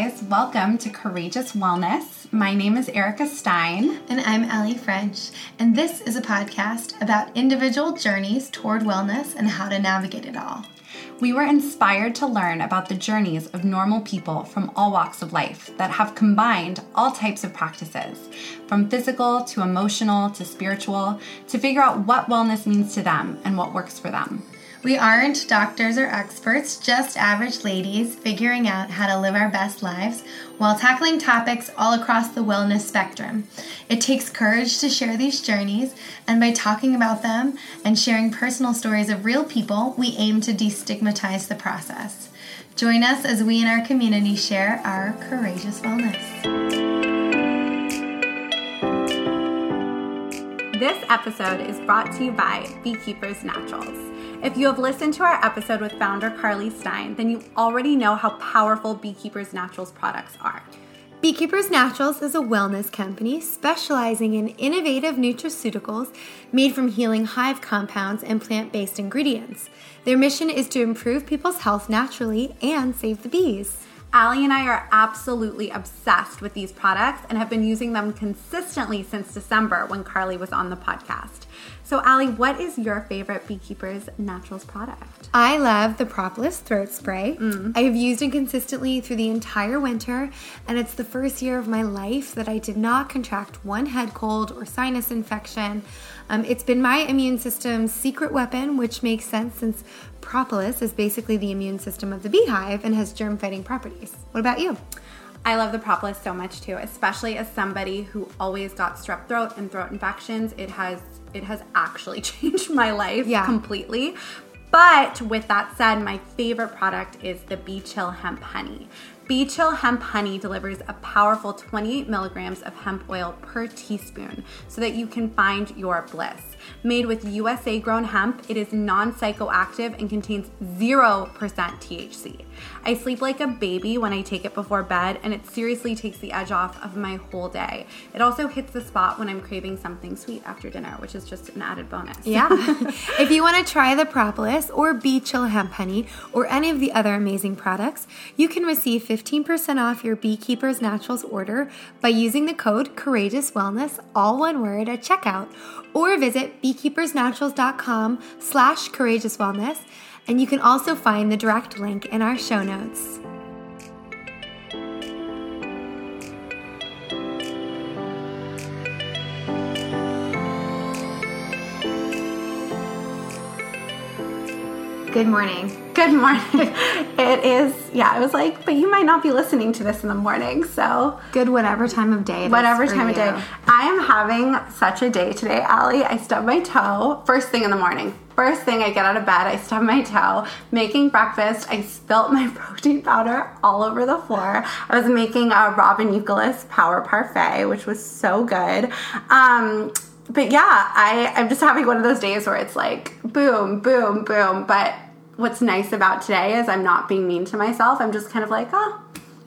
guys. Welcome to Courageous Wellness. My name is Erica Stein. And I'm Allie French. And this is a podcast about individual journeys toward wellness and how to navigate it all. We were inspired to learn about the journeys of normal people from all walks of life that have combined all types of practices, from physical to emotional to spiritual, to figure out what wellness means to them and what works for them. We aren't doctors or experts, just average ladies figuring out how to live our best lives while tackling topics all across the wellness spectrum. It takes courage to share these journeys, and by talking about them and sharing personal stories of real people, we aim to destigmatize the process. Join us as we in our community share our courageous wellness. This episode is brought to you by Beekeepers Naturals. If you have listened to our episode with founder Carly Stein, then you already know how powerful Beekeepers Naturals products are. Beekeepers Naturals is a wellness company specializing in innovative nutraceuticals made from healing hive compounds and plant based ingredients. Their mission is to improve people's health naturally and save the bees. Allie and I are absolutely obsessed with these products and have been using them consistently since December when Carly was on the podcast. So, Allie, what is your favorite Beekeepers Naturals product? I love the Propolis throat spray. Mm. I have used it consistently through the entire winter, and it's the first year of my life that I did not contract one head cold or sinus infection. Um, it's been my immune system's secret weapon, which makes sense since propolis is basically the immune system of the beehive and has germ fighting properties. What about you? I love the propolis so much too, especially as somebody who always got strep throat and throat infections. It has it has actually changed my life yeah. completely. But with that said, my favorite product is the Bee Chill Hemp Honey. Bee Chill Hemp Honey delivers a powerful 28 milligrams of hemp oil per teaspoon so that you can find your bliss. Made with USA grown hemp, it is non psychoactive and contains 0% THC. I sleep like a baby when I take it before bed, and it seriously takes the edge off of my whole day. It also hits the spot when I'm craving something sweet after dinner, which is just an added bonus. Yeah. if you want to try the Propolis or Bee Chill Hemp Honey or any of the other amazing products, you can receive 15% off your Beekeepers Naturals order by using the code Courageous Wellness, all one word, at checkout, or visit beekeepersnaturals.com slash courageous wellness and you can also find the direct link in our show notes. Good morning. Good morning. it is, yeah, I was like, but you might not be listening to this in the morning, so. Good whatever time of day Whatever time you. of day. I am having such a day today, Allie. I stubbed my toe first thing in the morning. First thing I get out of bed, I stub my toe, making breakfast. I spilt my protein powder all over the floor. I was making a Robyn Youkilis Power Parfait, which was so good. Um, but yeah, I, I'm just having one of those days where it's like boom, boom, boom. But what's nice about today is I'm not being mean to myself. I'm just kind of like, oh,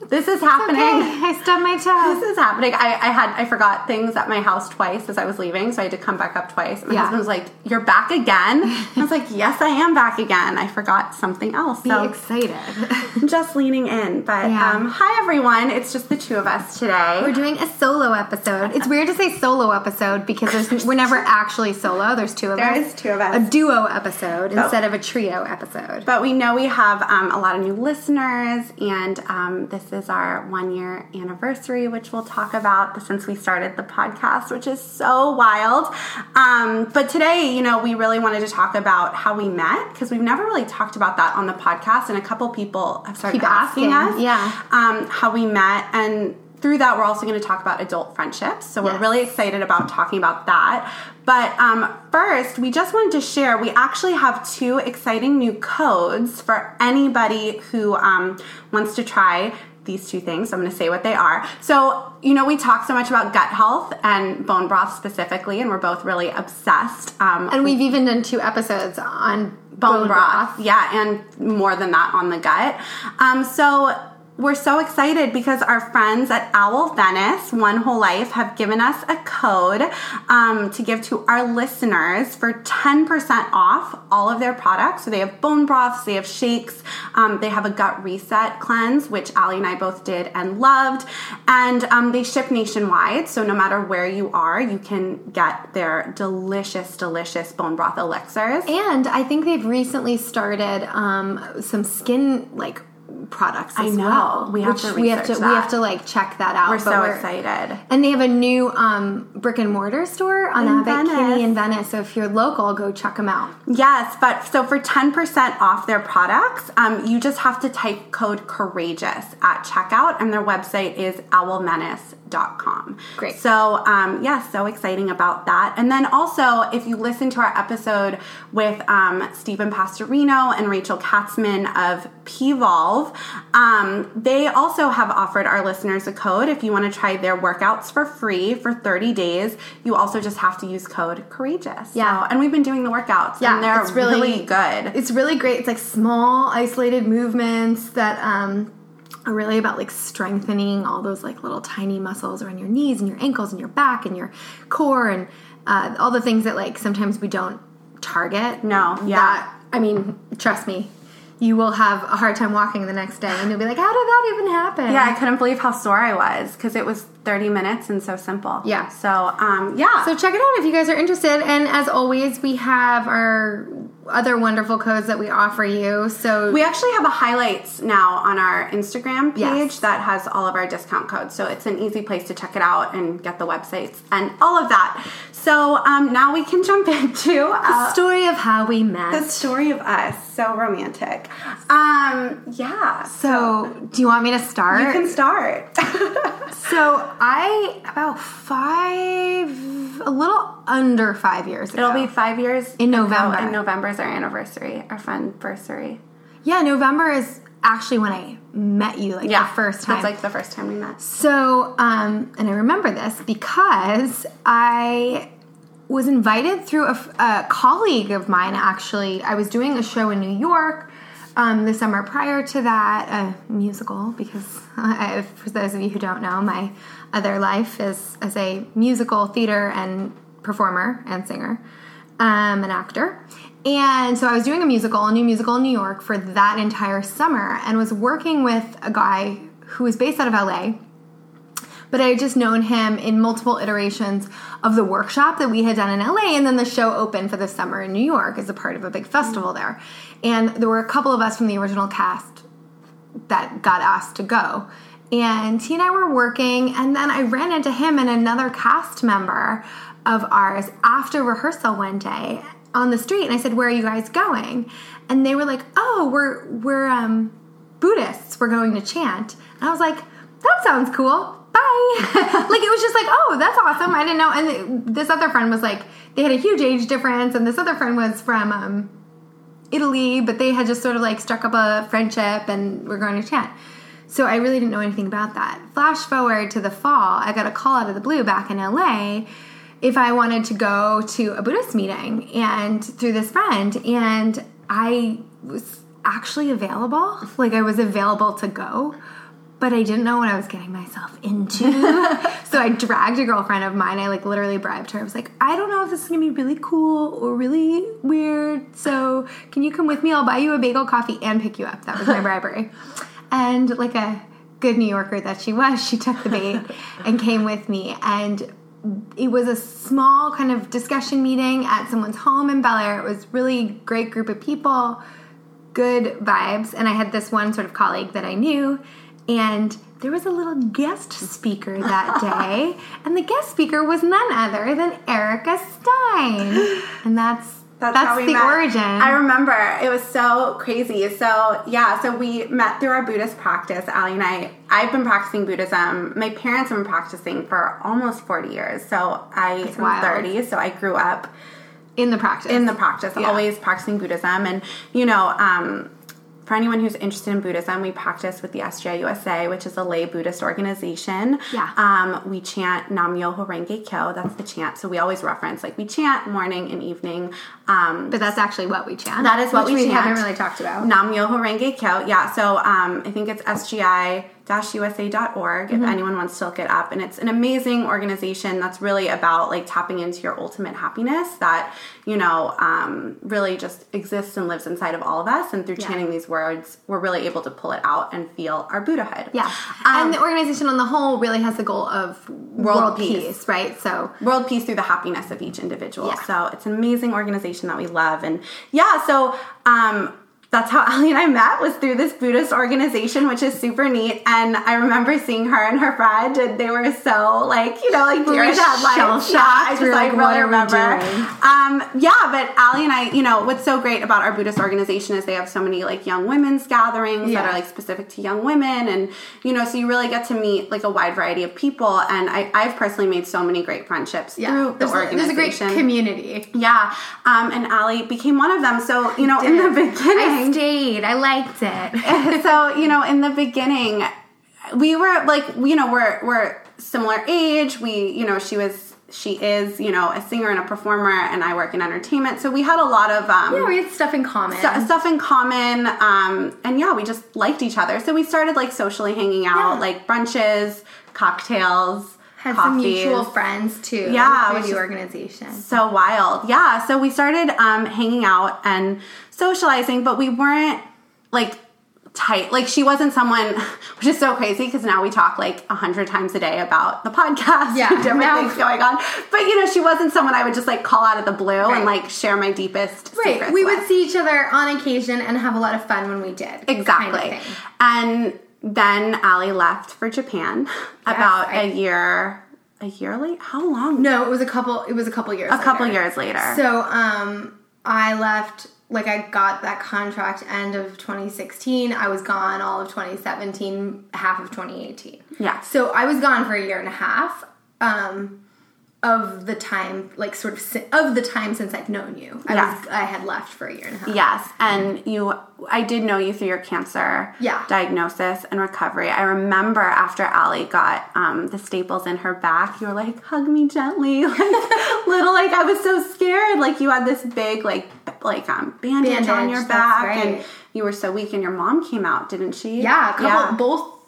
this is happening. Okay. I stubbed my toe. This is happening. I, I, had I forgot things at my house twice as I was leaving, so I had to come back up twice. My yeah. husband was like, "You're back again." I was like, "Yes, I am back again. I forgot something else." Be so excited. just leaning in, but yeah. um, hi everyone. It's just the two of us today. We're doing a solo episode. It's weird to say solo episode because we're never actually solo. There's two of there us. There is two of us. A duo episode but, instead of a trio episode. But we know we have um, a lot of new listeners, and um, this is our one year anniversary, which we'll talk about since we started the podcast, which is so wild. Um, but today, you know, we really wanted to talk about how we met because we've never really talked about that on the podcast, and a couple people have started Keep asking, asking us, yeah, um, how we met and through that, we're also going to talk about adult friendships. So we're really excited about talking about that. But um, first, we just wanted to share we actually have two exciting new codes for anybody who um, wants to try these two things. So I'm going to say what they are. So, you know, we talk so much about gut health and bone broth specifically, and we're both really obsessed. Um, and we've even done two episodes on bone, bone broth. broth. Yeah, and more than that on the gut. Um, so, we're so excited because our friends at Owl Venice, One Whole Life, have given us a code um, to give to our listeners for 10% off all of their products. So they have bone broths, they have shakes, um, they have a gut reset cleanse, which Ali and I both did and loved. And um, they ship nationwide. So no matter where you are, you can get their delicious, delicious bone broth elixirs. And I think they've recently started um, some skin like products as well. We have to we have to that. we have to like check that out. We're so we're, excited. And they have a new um, brick and mortar store on in Abbot Kinney in Venice. So if you're local, go check them out. Yes, but so for 10% off their products, um, you just have to type code courageous at checkout and their website is owlmenace.com com. Great. So, um, yeah, so exciting about that. And then also, if you listen to our episode with um, Stephen Pasterino and Rachel Katzman of Pvolve, um, they also have offered our listeners a code if you want to try their workouts for free for 30 days. You also just have to use code courageous. Yeah. So, and we've been doing the workouts, yeah, and they're it's really, really good. It's really great. It's like small, isolated movements that, um, are really about like strengthening all those like little tiny muscles around your knees and your ankles and your back and your core and uh, all the things that like sometimes we don't target. No, yeah. That, I mean, trust me, you will have a hard time walking the next day and you'll be like, how did that even happen? Yeah, I couldn't believe how sore I was because it was 30 minutes and so simple. Yeah. So, um, yeah. So check it out if you guys are interested. And as always, we have our other wonderful codes that we offer you. So we actually have a highlights now on our Instagram page yes. that has all of our discount codes. So it's an easy place to check it out and get the websites and all of that. So um, now we can jump into uh, the story of how we met. The story of us. So romantic. Um, yeah. So, so do you want me to start? You can start. so I about five, a little under five years ago. It'll be five years in November. In November is our anniversary, our fun anniversary. Yeah, November is actually when I met you, like yeah, the first time. That's like the first time we met. So, um, and I remember this because I was invited through a, a colleague of mine. Actually, I was doing a show in New York um, the summer prior to that, a musical, because I, for those of you who don't know, my other life is as a musical theater and performer and singer, um, an actor. And so I was doing a musical, a new musical in New York for that entire summer, and was working with a guy who was based out of LA. But I had just known him in multiple iterations of the workshop that we had done in LA, and then the show opened for the summer in New York as a part of a big festival mm. there. And there were a couple of us from the original cast that got asked to go. And he and I were working, and then I ran into him and another cast member of ours after rehearsal one day on the street, and I said, "Where are you guys going?" And they were like, "Oh, we're we're um, Buddhists. We're going to chant." And I was like, "That sounds cool. Bye." like it was just like, "Oh, that's awesome." I didn't know. And this other friend was like, they had a huge age difference, and this other friend was from um, Italy, but they had just sort of like struck up a friendship, and we're going to chant. So I really didn't know anything about that. Flash forward to the fall, I got a call out of the blue back in LA if I wanted to go to a Buddhist meeting and through this friend and I was actually available. Like I was available to go, but I didn't know what I was getting myself into. so I dragged a girlfriend of mine. I like literally bribed her. I was like, I don't know if this is gonna be really cool or really weird. So can you come with me? I'll buy you a bagel, coffee, and pick you up. That was my bribery. And like a good New Yorker that she was, she took the bait and came with me. And it was a small kind of discussion meeting at someone's home in Bel Air. It was really great group of people, good vibes, and I had this one sort of colleague that I knew, and there was a little guest speaker that day, and the guest speaker was none other than Erica Stein, and that's that's, That's the met. origin. I remember it was so crazy. So yeah, so we met through our Buddhist practice. Ali and I. I've been practicing Buddhism. My parents have been practicing for almost forty years. So I am thirty. So I grew up in the practice. In the practice, yeah. always practicing Buddhism, and you know. Um, for anyone who's interested in Buddhism, we practice with the SGI USA, which is a lay Buddhist organization. Yeah. Um, we chant Nam Myoho Renge Kyo. That's the chant. So we always reference like we chant morning and evening. Um, but that's actually what we chant. That is what we, we chant. haven't really talked about. Nam Myoho Renge Kyo. Yeah. So um, I think it's SGI usa.org if mm-hmm. anyone wants to look it up and it's an amazing organization that's really about like tapping into your ultimate happiness that you know um, really just exists and lives inside of all of us and through yeah. chanting these words we're really able to pull it out and feel our buddhahood yeah um, and the organization on the whole really has the goal of world, world peace. peace. right so world peace through the happiness of each individual yeah. so it's an amazing organization that we love and yeah so um, that's how Ali and I met was through this Buddhist organization, which is super neat. And I remember seeing her and her friend, and they were so like, you know, like deer in headlights. Yeah, I just like, like really remember. Um, yeah, but Ali and I, you know, what's so great about our Buddhist organization is they have so many like young women's gatherings yeah. that are like specific to young women, and you know, so you really get to meet like a wide variety of people. And I, I've personally made so many great friendships yeah. through the there's organization. A, there's a great community. Yeah, um, and Ali became one of them. So you know, in the beginning. Stayed. I liked it. so, you know, in the beginning, we were like, you know, we're we're similar age. We, you know, she was she is, you know, a singer and a performer, and I work in entertainment. So we had a lot of um, yeah, we had stuff in common, st- stuff in common, um, and yeah, we just liked each other. So we started like socially hanging out, yeah. like brunches, cocktails. Had coffees. some mutual friends too. Yeah, through the organization. So wild, yeah. So we started um, hanging out and socializing, but we weren't like tight. Like she wasn't someone, which is so crazy because now we talk like a hundred times a day about the podcast, yeah, different now, things going on. But you know, she wasn't someone I would just like call out of the blue right. and like share my deepest right. We with. would see each other on occasion and have a lot of fun when we did. Exactly. Kind of and then Ali left for Japan yes, about I, a year. A year late? How long? No, it was a couple. It was a couple years. A later. couple years later. So, um, I left like I got that contract end of 2016. I was gone all of 2017, half of 2018. Yeah. So I was gone for a year and a half. Um, of the time, like sort of of the time since I've known you. I yes. was I had left for a year and a half. Yes, and you, I did know you through your cancer yeah. diagnosis and recovery. I remember after Ali got um, the staples in her back, you were like, "Hug me gently," like little. Like I was so scared. Like you had this big like like um bandage, bandage on your back, right. and you were so weak. And your mom came out, didn't she? Yeah, couple, yeah. both.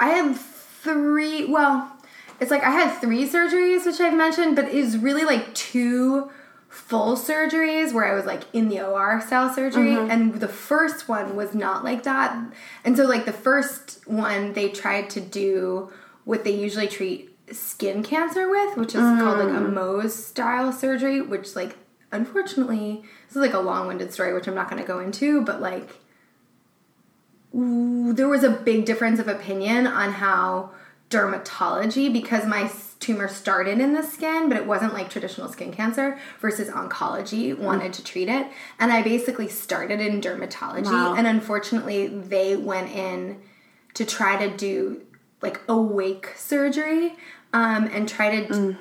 I had three. Well it's like I had three surgeries, which I've mentioned, but it's really like two full surgeries where I was like in the OR style surgery, mm-hmm. and the first one was not like that. And so, like, the first one, they tried to do what they usually treat skin cancer with, which is mm. called like a mm. Mohs style surgery, which, like, unfortunately, this is like a long winded story, which I'm not going to go into, but like, ooh, there was a big difference of opinion on how dermatology because my tumor started in the skin, but it wasn't like traditional skin cancer versus oncology wanted to treat it. And I basically started in dermatology. Wow. And unfortunately, they went in to try to do like awake surgery um, and try to. Mm.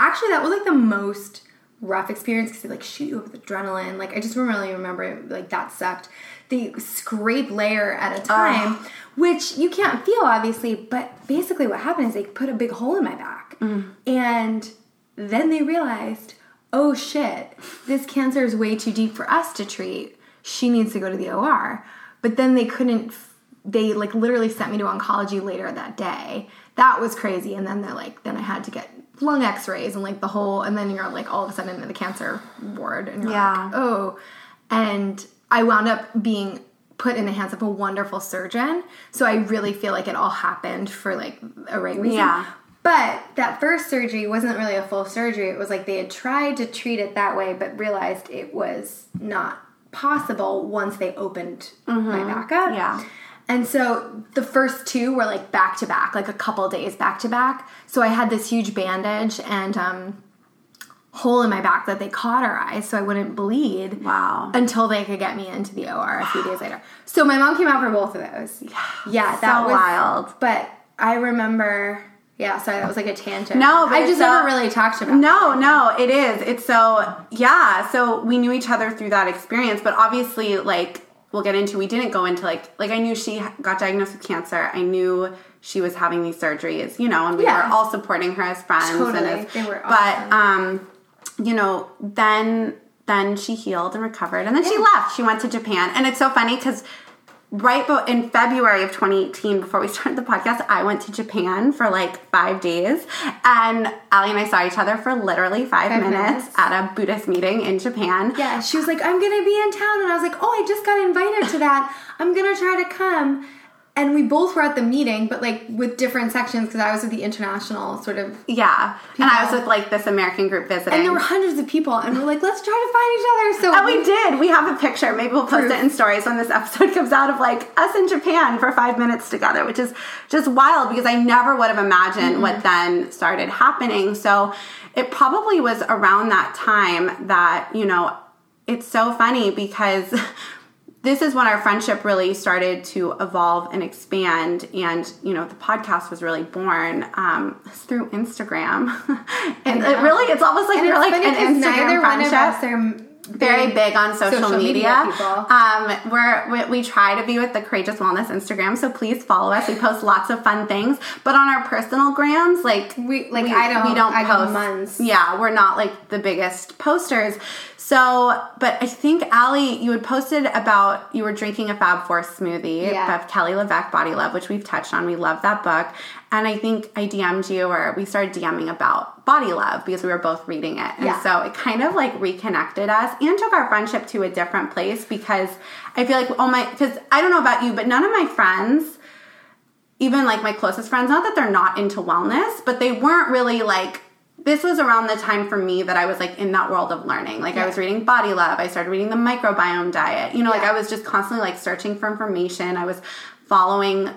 Actually, that was like the most rough experience because they like shoot you with adrenaline. Like, I just really remember like that sucked. They scrape layer at a time which you can't feel obviously, but basically what happened is they put a big hole in my back. Mm. And then they realized, oh shit, this cancer is way too deep for us to treat. She needs to go to the OR. But then they couldn't, they like literally sent me to oncology later that day. That was crazy. And then they're like, then I had to get lung x rays and like the whole, and then you're like all of a sudden in the cancer ward and you're yeah. like, oh. And I wound up being put in the hands of a wonderful surgeon. So I really feel like it all happened for like a right reason. Yeah. But that first surgery wasn't really a full surgery. It was like they had tried to treat it that way, but realized it was not possible once they opened mm-hmm. my back up. Yeah. And so the first two were like back to back, like a couple days back to back. So I had this huge bandage and um, hole in my back that they cauterized so I wouldn't bleed. Wow. Until they could get me into the OR a few days later. So my mom came out for both of those. Yeah. Yeah, that so was wild. But I remember yeah, sorry, that was like a tangent. No, I just so, never really talked about. No, that. no, it is. It's so yeah. So we knew each other through that experience, but obviously, like we'll get into. We didn't go into like like I knew she got diagnosed with cancer. I knew she was having these surgeries, you know, and we yeah. were all supporting her as friends. Totally, and as, they were. Awesome. But um, you know, then then she healed and recovered, and then yeah. she left. She went to Japan, and it's so funny because right in February of 2018, before we started the podcast, I went to Japan for like five days. And Ali and I saw each other for literally five, five minutes, minutes, at a Buddhist meeting in Japan. Yeah, she was like, I'm gonna be in town. And I was like, oh, I just got invited to that. I'm gonna try to come and we both were at the meeting, but like with different sections because I was with the international sort of yeah, people. and I was with like this American group visiting, and there were hundreds of people, and we're like, let's try to find each other. So and we, we did. We have a picture. Maybe we'll post proof. it in stories when this episode comes out of like us in Japan for five minutes together, which is just wild because I never would have imagined mm-hmm. what then started happening. So it probably was around that time that you know it's so funny because this is when our friendship really started to evolve and expand and you know the podcast was really born um, through instagram. And it really it's almost like and we're like an instagram friendship very big on social, social media. media um, we're, we, we, try to be with the Courageous Wellness Instagram, so please follow us. We post lots of fun things, but on our personal grams, like we like we, I don't we don't I post months. Yeah, we're not like the biggest posters. So, but I think Ali, you had posted about you were drinking a Fab Four smoothie yeah. of Kelly LeVeque Body Love, which we've touched on. We love that book. And I think I DM'd you or we started DMing about body love because we were both reading it. And yeah. so it kind of like reconnected us and took our friendship to a different place because I feel like, oh my, because I don't know about you, but none of my friends, even like my closest friends, not that they're not into wellness, but they weren't really like, this was around the time for me that I was like in that world of learning. Like yeah. I was reading Body Love, I started reading the microbiome diet. You know, yeah. like I was just constantly like searching for information. I was following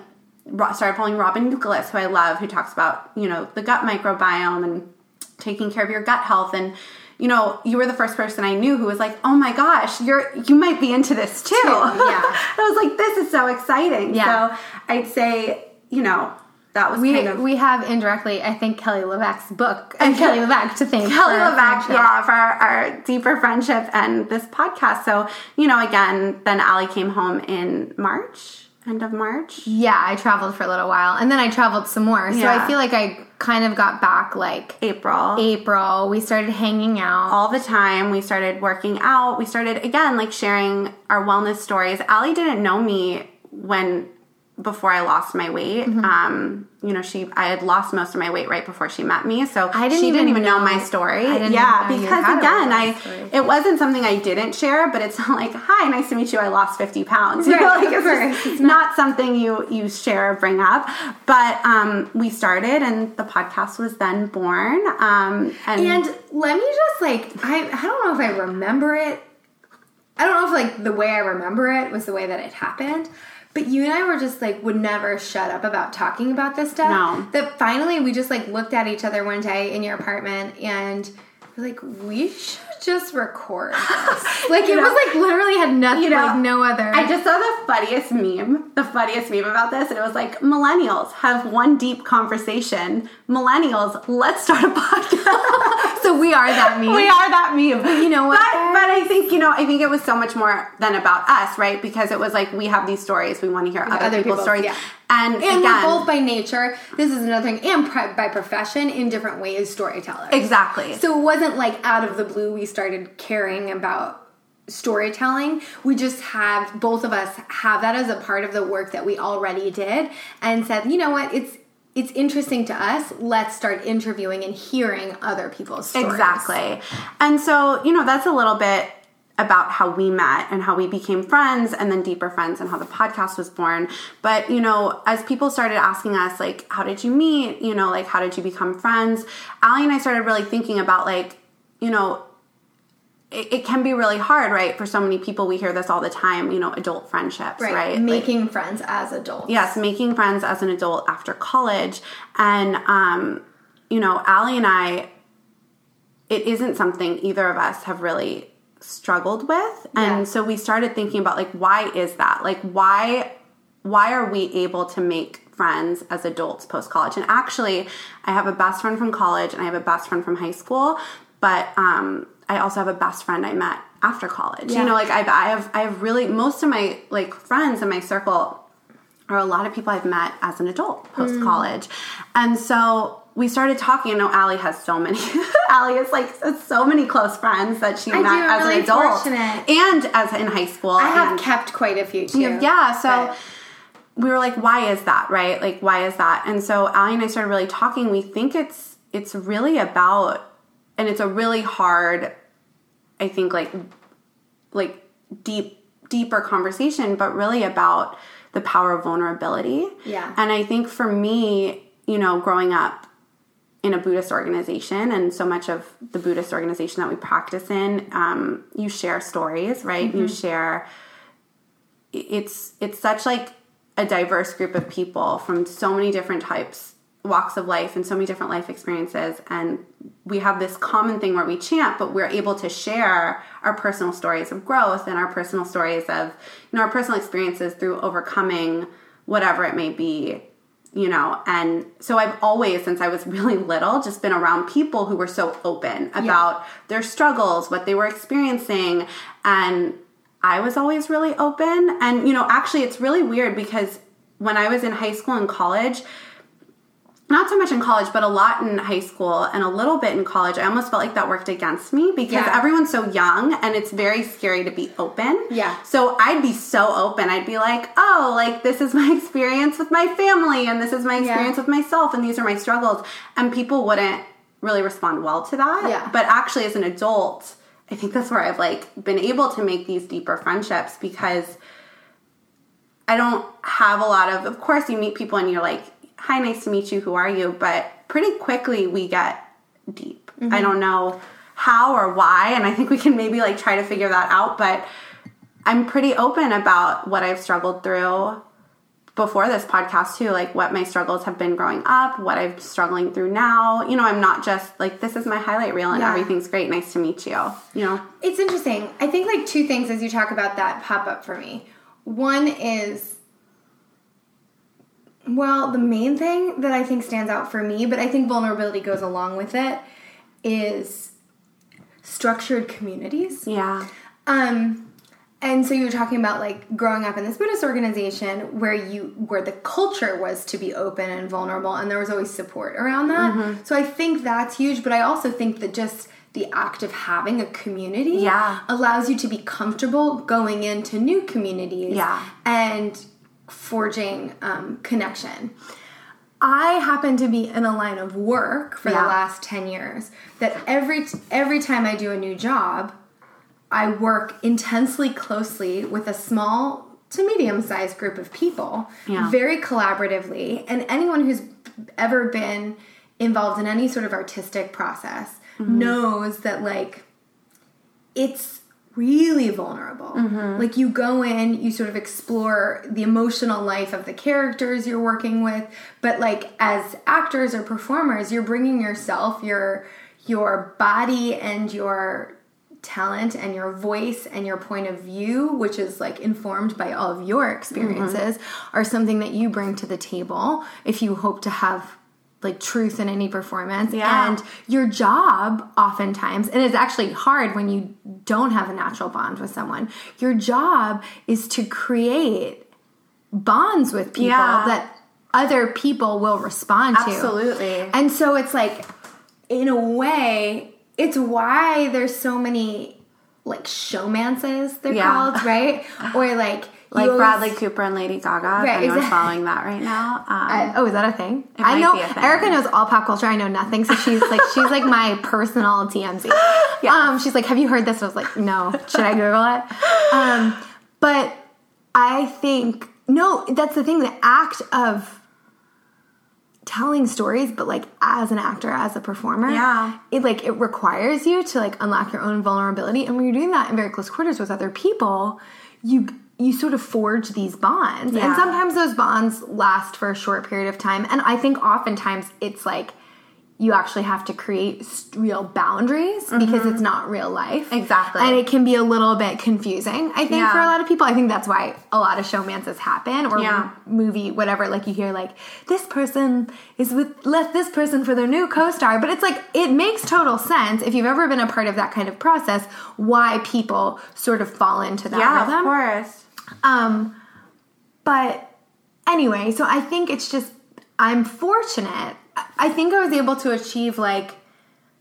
started following Robyn Youkilis, who I love, who talks about, you know, the gut microbiome and taking care of your gut health and you know, you were the first person I knew who was like, "Oh my gosh, you're you might be into this too." Yeah. I was like, "This is so exciting." Yeah. So I'd say, you know, that was we kind of, we have indirectly, I think Kelly LeVeque's book and Kelly LeVeque to thank. Kelly LeVeque, yeah, for our, our, deeper friendship and this podcast. So you know, again, then Ali came home in March end of March. Yeah, I traveled for a little while and then I traveled some more. So yeah. I feel like I kind of got back like April. April. We started hanging out all the time. We started working out. We started again like sharing our wellness stories. Ali didn't know me when before I lost my weight. Mm-hmm. Um, you know, she I had lost most of my weight right before she met me, so I didn't she even didn't even know, know my story. yeah, because again, I story. it wasn't something I didn't share, but it's not like, "Hi, nice to meet you. I lost fifty pounds." You right, know, like it's, it's not, not something you you share or bring up. But um, we started, and the podcast was then born. Um, and, and let me just like I I don't know if I remember it. I don't know if like the way I remember it was the way that it happened but you and I were just like would never shut up about talking about this stuff. No. That finally we just like looked at each other one day in your apartment and we're like, we should just record this. like it know, was like literally had nothing, you know, like no other. I just saw the funniest meme, the funniest meme about this, and it was like millennials have one deep conversation. Millennials, let's start a podcast. so we are that meme. We are that meme. But you know what? But, but, I think you know, I think it was so much more than about us, right? Because it was like we have these stories, we want to hear other, other people's, people's stories. Yeah. And, and again, we're both by nature. This is another thing, and by profession in different ways, storytellers. Exactly. So it wasn't like out of the blue we started caring about storytelling. We just have both of us have that as a part of the work that we already did, and said, you know what, it's it's interesting to us. Let's start interviewing and hearing other people's stories. Exactly. And so, you know, that's a little bit about how we met and how we became friends and then deeper friends and how the podcast was born. But, you know, as people started asking us, like, how did you meet? You know, like, how did you become friends? Ali and I started really thinking about, like, you know, it, it can be really hard, right? For so many people, we hear this all the time, you know, adult friendships, right? right? Making like, friends as adults. Yes, making friends as an adult after college. And, um, you know, Ali and I, it isn't something either of us have really struggled with and so we started thinking about like why is that like why why are we able to make friends as adults post college and actually i have a best friend from college and i have a best friend from high school but um, i also have a best friend i met after college. Yeah. You know, like I've, I have, I have really most of my like friends in my circle are a lot of people I've met as an adult post college, mm. and so we started talking. I know Allie has so many. Allie is like so many close friends that she I met do, as really an adult fortunate. and as in high school. I have kept quite a few too. Yeah, so. But we were like, why is that, right? Like, why is that? And so Allie and I started really talking. We think it's it's really about, and it's a really hard, I think, like, like deep, deeper conversation, but really about the power of vulnerability. Yeah. And I think for me, you know, growing up in a Buddhist organization, and so much of the Buddhist organization that we practice in, um, you share stories, right? Mm-hmm. You share. It's it's such like a diverse group of people from so many different types walks of life and so many different life experiences and we have this common thing where we chant but we're able to share our personal stories of growth and our personal stories of you know our personal experiences through overcoming whatever it may be you know and so i've always since i was really little just been around people who were so open about yeah. their struggles what they were experiencing and I was always really open. And, you know, actually, it's really weird because when I was in high school and college, not so much in college, but a lot in high school and a little bit in college, I almost felt like that worked against me because yeah. everyone's so young and it's very scary to be open. Yeah. So I'd be so open. I'd be like, oh, like this is my experience with my family and this is my experience yeah. with myself and these are my struggles. And people wouldn't really respond well to that. Yeah. But actually, as an adult, I think that's where I've like been able to make these deeper friendships because I don't have a lot of of course you meet people and you're like, "Hi, nice to meet you. Who are you?" but pretty quickly we get deep. Mm-hmm. I don't know how or why and I think we can maybe like try to figure that out, but I'm pretty open about what I've struggled through before this podcast too, like what my struggles have been growing up, what I'm struggling through now. You know, I'm not just like this is my highlight reel and yeah. everything's great. Nice to meet you. You know, it's interesting. I think like two things as you talk about that pop up for me. One is, well, the main thing that I think stands out for me, but I think vulnerability goes along with it, is structured communities. Yeah. Um and so you were talking about like growing up in this Buddhist organization where you where the culture was to be open and vulnerable and there was always support around that. Mm-hmm. So I think that's huge, but I also think that just the act of having a community yeah. allows you to be comfortable going into new communities yeah. and forging um, connection. I happen to be in a line of work for yeah. the last 10 years that every every time I do a new job, I work intensely closely with a small to medium sized group of people, yeah. very collaboratively. And anyone who's ever been involved in any sort of artistic process mm-hmm. knows that, like, it's really vulnerable. Mm-hmm. Like, you go in, you sort of explore the emotional life of the characters you're working with, but, like, as actors or performers, you're bringing yourself, your your body and your talent and your voice and your point of view, which is like informed by all of your experiences, mm-hmm. are something that you bring to the table if you hope to have like truth in any performance. Yeah. And your job, oftentimes, and it's actually hard when you don't have a natural bond with someone, your job is to create bonds with people yeah. that other people will respond to. Absolutely. And so it's like, in a way, it's why there's so many like showmances they're yeah. called, right? Or like like Bradley Cooper and Lady Gaga. Right, if anyone's exactly. following that right now. Um, I, oh, is that a thing? I know thing. Erica knows all pop culture. I know nothing, so she's like she's like my personal TMZ. Yeah. Um, she's like, "Have you heard this?" I was like, "No." Should I Google it? Um, but I think no. That's the thing. The act of telling stories but like as an actor as a performer yeah it like it requires you to like unlock your own vulnerability and when you're doing that in very close quarters with other people you you sort of forge these bonds yeah. and sometimes those bonds last for a short period of time and i think oftentimes it's like you actually have to create real boundaries mm-hmm. because it's not real life. Exactly. And it can be a little bit confusing, I think, yeah. for a lot of people. I think that's why a lot of showmances happen or yeah. movie, whatever. Like you hear, like, this person is with, left this person for their new co star. But it's like, it makes total sense if you've ever been a part of that kind of process, why people sort of fall into that yeah, rhythm. of course. Um, but anyway, so I think it's just, I'm fortunate I think I was able to achieve like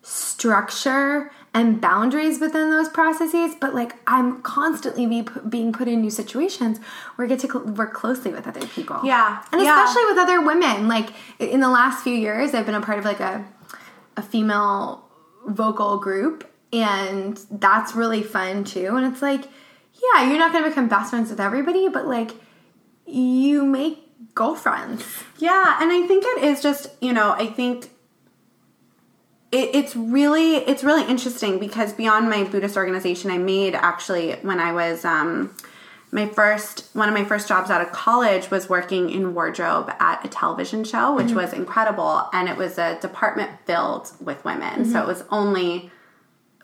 structure and boundaries within those processes, but like I'm constantly be, being put in new situations where I get to cl- work closely with other people. Yeah. And yeah. especially with other women. Like in the last few years, I've been a part of like a, a female vocal group, and that's really fun too. And it's like, yeah, you're not going to become best friends with everybody, but like you make girlfriends. Yeah, and I think it is just, you know, I think it, it's really it's really interesting because beyond my Buddhist organization, I made actually when I was um, my first one of my first jobs out of college was working in wardrobe at a television show, which mm-hmm. was incredible, and it was a department filled with women, mm-hmm. so it was only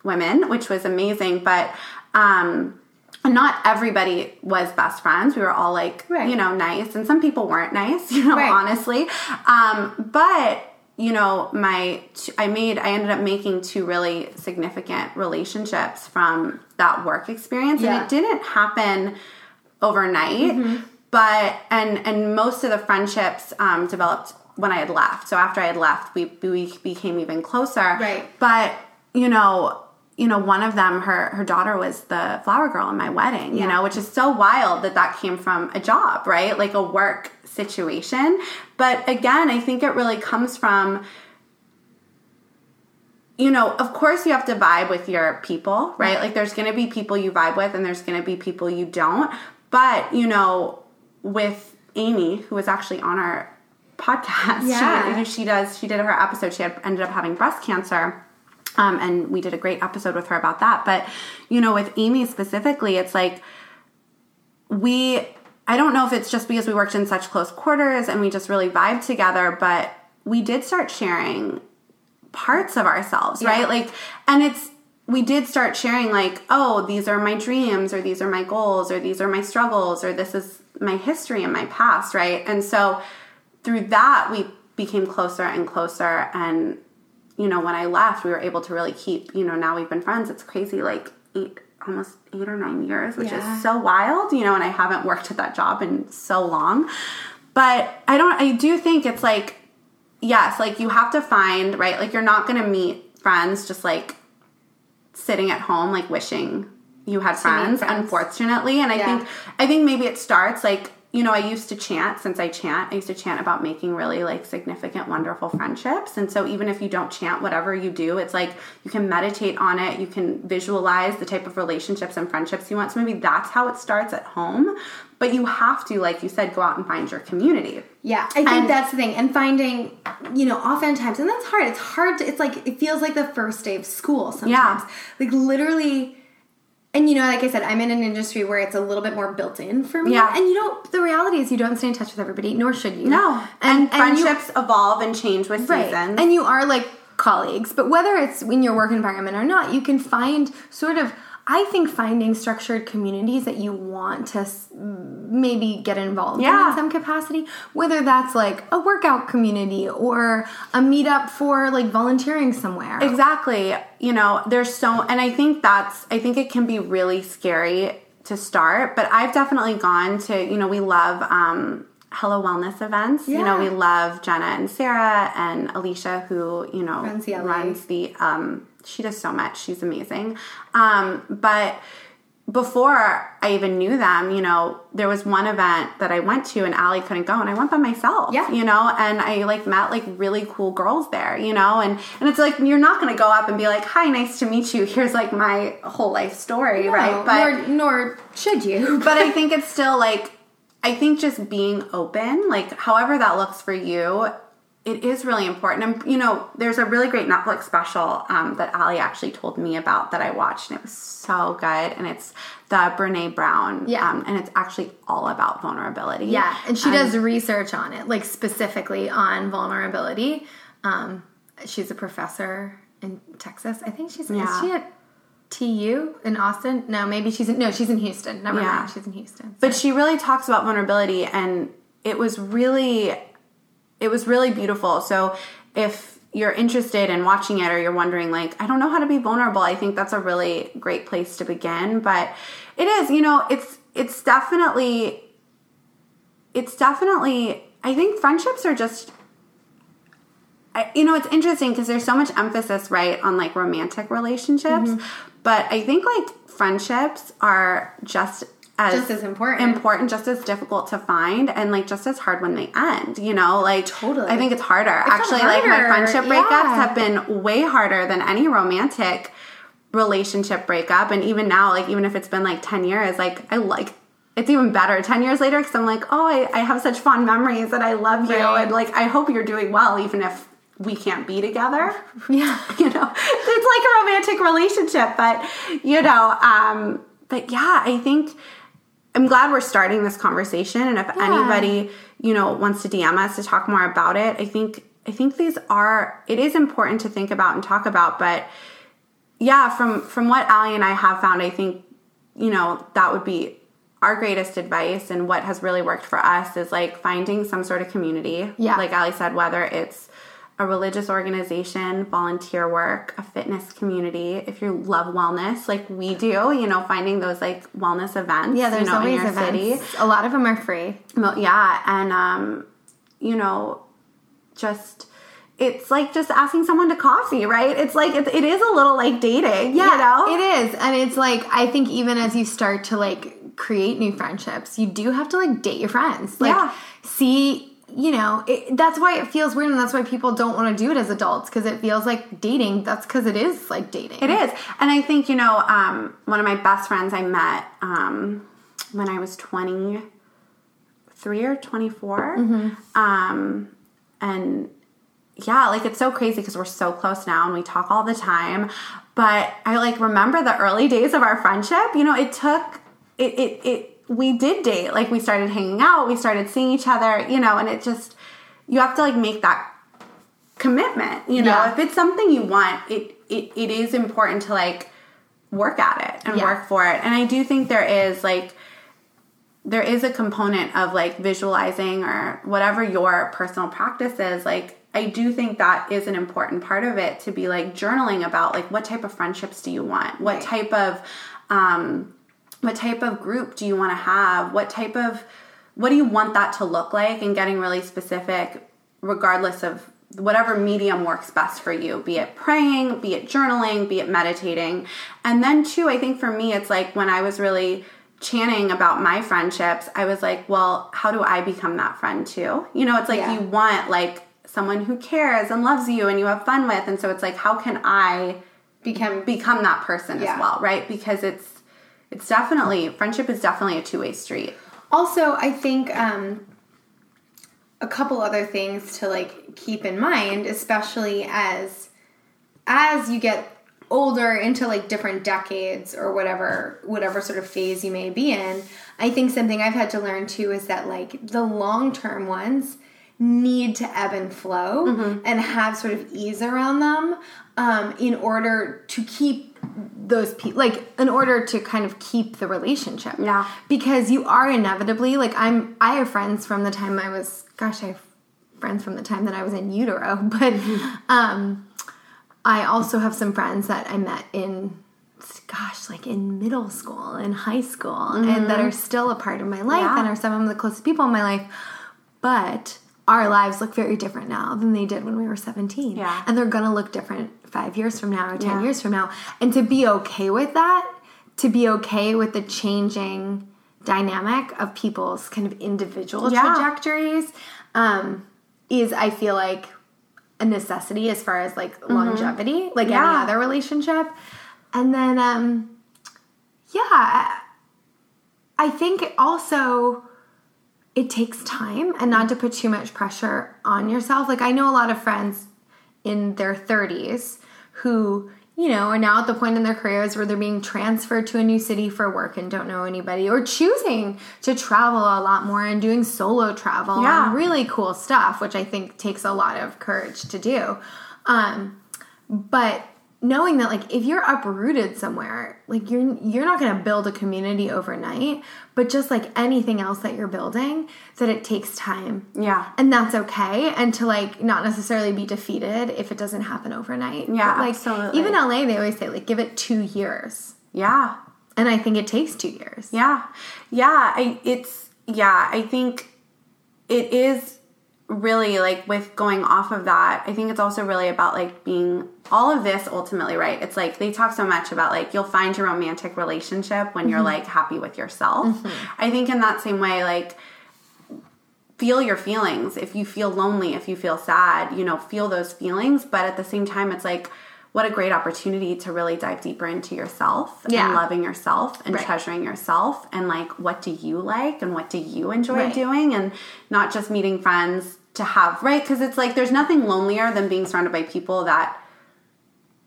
women, which was amazing, but. Um, not everybody was best friends. We were all like, right. you know, nice, and some people weren't nice, you know, right. honestly. Um, but you know, my I made I ended up making two really significant relationships from that work experience, yeah. and it didn't happen overnight. Mm-hmm. But and and most of the friendships um, developed when I had left. So after I had left, we we became even closer. Right. But you know you know, one of them, her her daughter was the flower girl in my wedding, you yeah. know, which is so wild that that came from a job, right? Like a work situation. But again, I think it really comes from you know, of course you have to vibe with your people, right? Like there's going to be people you vibe with and there's going to be people you don't. But, you know, with Amy, who was actually on our podcast, yeah. she, she does, she did her episode, she had ended up having breast cancer um, and we did a great episode with her about that. But, you know, with Amy specifically, it's like we, I don't know if it's just because we worked in such close quarters and we just really vibed together, but we did start sharing parts of ourselves, yeah. right? Like, and it's, we did start sharing, like, oh, these are my dreams, or these are my goals, or these are my struggles, or this is my history and my past, right? And so through that, we became closer and closer and you know, when I left, we were able to really keep, you know, now we've been friends. It's crazy, like eight, almost eight or nine years, which yeah. is so wild, you know, and I haven't worked at that job in so long. But I don't, I do think it's like, yes, like you have to find, right? Like you're not going to meet friends just like sitting at home, like wishing you had friends, friends, unfortunately. And I yeah. think, I think maybe it starts like, you know, I used to chant since I chant. I used to chant about making really like significant, wonderful friendships. And so even if you don't chant, whatever you do, it's like you can meditate on it. You can visualize the type of relationships and friendships you want. So maybe that's how it starts at home. But you have to, like you said, go out and find your community. Yeah, I think and, that's the thing. And finding, you know, oftentimes, and that's hard. It's hard to, it's like, it feels like the first day of school sometimes. Yeah. Like literally and you know, like I said, I'm in an industry where it's a little bit more built in for me. Yeah. And you don't, the reality is you don't stay in touch with everybody, nor should you. No. And, and friendships you, evolve and change with right. seasons. And you are like colleagues, but whether it's in your work environment or not, you can find sort of I think finding structured communities that you want to maybe get involved yeah. in, in some capacity, whether that's like a workout community or a meetup for like volunteering somewhere. Exactly. You know, there's so, and I think that's, I think it can be really scary to start, but I've definitely gone to, you know, we love, um, Hello Wellness events. Yeah. You know, we love Jenna and Sarah and Alicia, who you know runs the, runs the um, she does so much. She's amazing. Um, but before I even knew them, you know, there was one event that I went to and Allie couldn't go and I went by myself. Yeah. You know, and I like met like really cool girls there, you know, and and it's like you're not gonna go up and be like, Hi, nice to meet you. Here's like my whole life story, no, right? But nor, nor should you. but I think it's still like I think just being open, like however that looks for you, it is really important. And you know, there's a really great Netflix special um, that Ali actually told me about that I watched, and it was so good. And it's the Brene Brown, yeah, um, and it's actually all about vulnerability. Yeah, and she does research on it, like specifically on vulnerability. Um, she's a professor in Texas. I think she's yeah. is she at TU in Austin? No, maybe she's in, no, she's in Houston. Never yeah. mind, she's in Houston. But she really talks about vulnerability, and it was really, it was really beautiful. So if you're interested in watching it or you're wondering like i don't know how to be vulnerable i think that's a really great place to begin but it is you know it's it's definitely it's definitely i think friendships are just you know it's interesting because there's so much emphasis right on like romantic relationships mm-hmm. but i think like friendships are just as just as important. important just as difficult to find and like just as hard when they end you know? Like totally. I think it's harder. It's actually harder. like my friendship breakups yeah. have been way harder than any romantic relationship breakup and even now like even if it's been like 10 years like i like it's even better 10 years later because i'm like oh I, I, have such fond memories and i love you right. and like i hope you're doing well even if we can't be together. Yeah. You know? It's like a romantic relationship but you know um but yeah i think I'm glad we're starting this conversation. And if yeah. anybody, you know, wants to DM us to talk more about it, I think I think these are it is important to think about and talk about. But yeah, from from what Ali and I have found, I think, you know, that would be our greatest advice and what has really worked for us is like finding some sort of community. Yeah. Like Ali said, whether it's a religious organization, volunteer work, a fitness community, if you love wellness like we do, you know, finding those like wellness events. Yeah, there's you know, always events. City. A lot of them are free. Well, yeah, and um, you know, just it's like just asking someone to coffee, right? It's like it, it is a little like dating, yeah, you know? It is. And it's like I think even as you start to like create new friendships, you do have to like date your friends. Like yeah. see you know, it, that's why it feels weird, and that's why people don't want to do it as adults because it feels like dating. That's because it is like dating. It is, and I think you know, um, one of my best friends I met um, when I was twenty three or twenty mm mm-hmm. um, and yeah, like it's so crazy because we're so close now and we talk all the time. But I like remember the early days of our friendship. You know, it took it it it we did date. Like we started hanging out, we started seeing each other, you know, and it just you have to like make that commitment, you know. Yeah. If it's something you want, it, it it is important to like work at it and yeah. work for it. And I do think there is like there is a component of like visualizing or whatever your personal practice is like I do think that is an important part of it to be like journaling about like what type of friendships do you want? What right. type of um what type of group do you want to have? What type of what do you want that to look like? And getting really specific regardless of whatever medium works best for you be it praying be it journaling be it meditating. And then too i think for me it's like when i was really chanting about my friendships i was like well how do i become that friend too? You know it's like yeah. you want like someone who cares and loves you and you have fun with. And so it's like how can i become become that person yeah. as well right? Because it's it's definitely friendship is definitely a two-way street also i think um a couple other things to like keep in mind especially as as you get older into like different decades or whatever whatever sort of phase you may be in i think something i've had to learn too is that like the long term ones need to ebb and flow mm-hmm. and have sort of ease around them um, in order to keep those people like in order to kind of keep the relationship yeah because you are inevitably like i'm i have friends from the time i was gosh i have friends from the time that i was in utero but um i also have some friends that i met in gosh like in middle school and high school mm-hmm. and that are still a part of my life yeah. and are some of the closest people in my life but our lives look very different now than they did when we were 17. Yeah. And they're going to look different five years from now or 10 yeah. years from now. And to be okay with that, to be okay with the changing dynamic of people's kind of individual yeah. trajectories um, is, I feel like, a necessity as far as like mm-hmm. longevity, like yeah. any other relationship. And then, um, yeah, I think also it takes time and not to put too much pressure on yourself. Like I know a lot of friends in their 30s who, you know, are now at the point in their careers where they're being transferred to a new city for work and don't know anybody or choosing to travel a lot more and doing solo travel yeah. and really cool stuff, which I think takes a lot of courage to do. Um, but knowing that like if you're uprooted somewhere like you're you're not going to build a community overnight but just like anything else that you're building that it takes time. Yeah. And that's okay and to like not necessarily be defeated if it doesn't happen overnight. Yeah but, like absolutely. even la they always say like give it two years. Yeah. And i think it takes two years. Yeah. Yeah I, it's yeah i think it is really like with going off of that i think it's also really about like being all of this ultimately right it's like they talk so much about like you'll find your romantic relationship when mm-hmm. you're like happy with yourself mm-hmm. i think in that same way like feel your feelings if you feel lonely if you feel sad you know feel those feelings but at the same time it's like what a great opportunity to really dive deeper into yourself yeah. and loving yourself and right. treasuring yourself and like what do you like and what do you enjoy right. doing and not just meeting friends to have right because it's like there's nothing lonelier than being surrounded by people that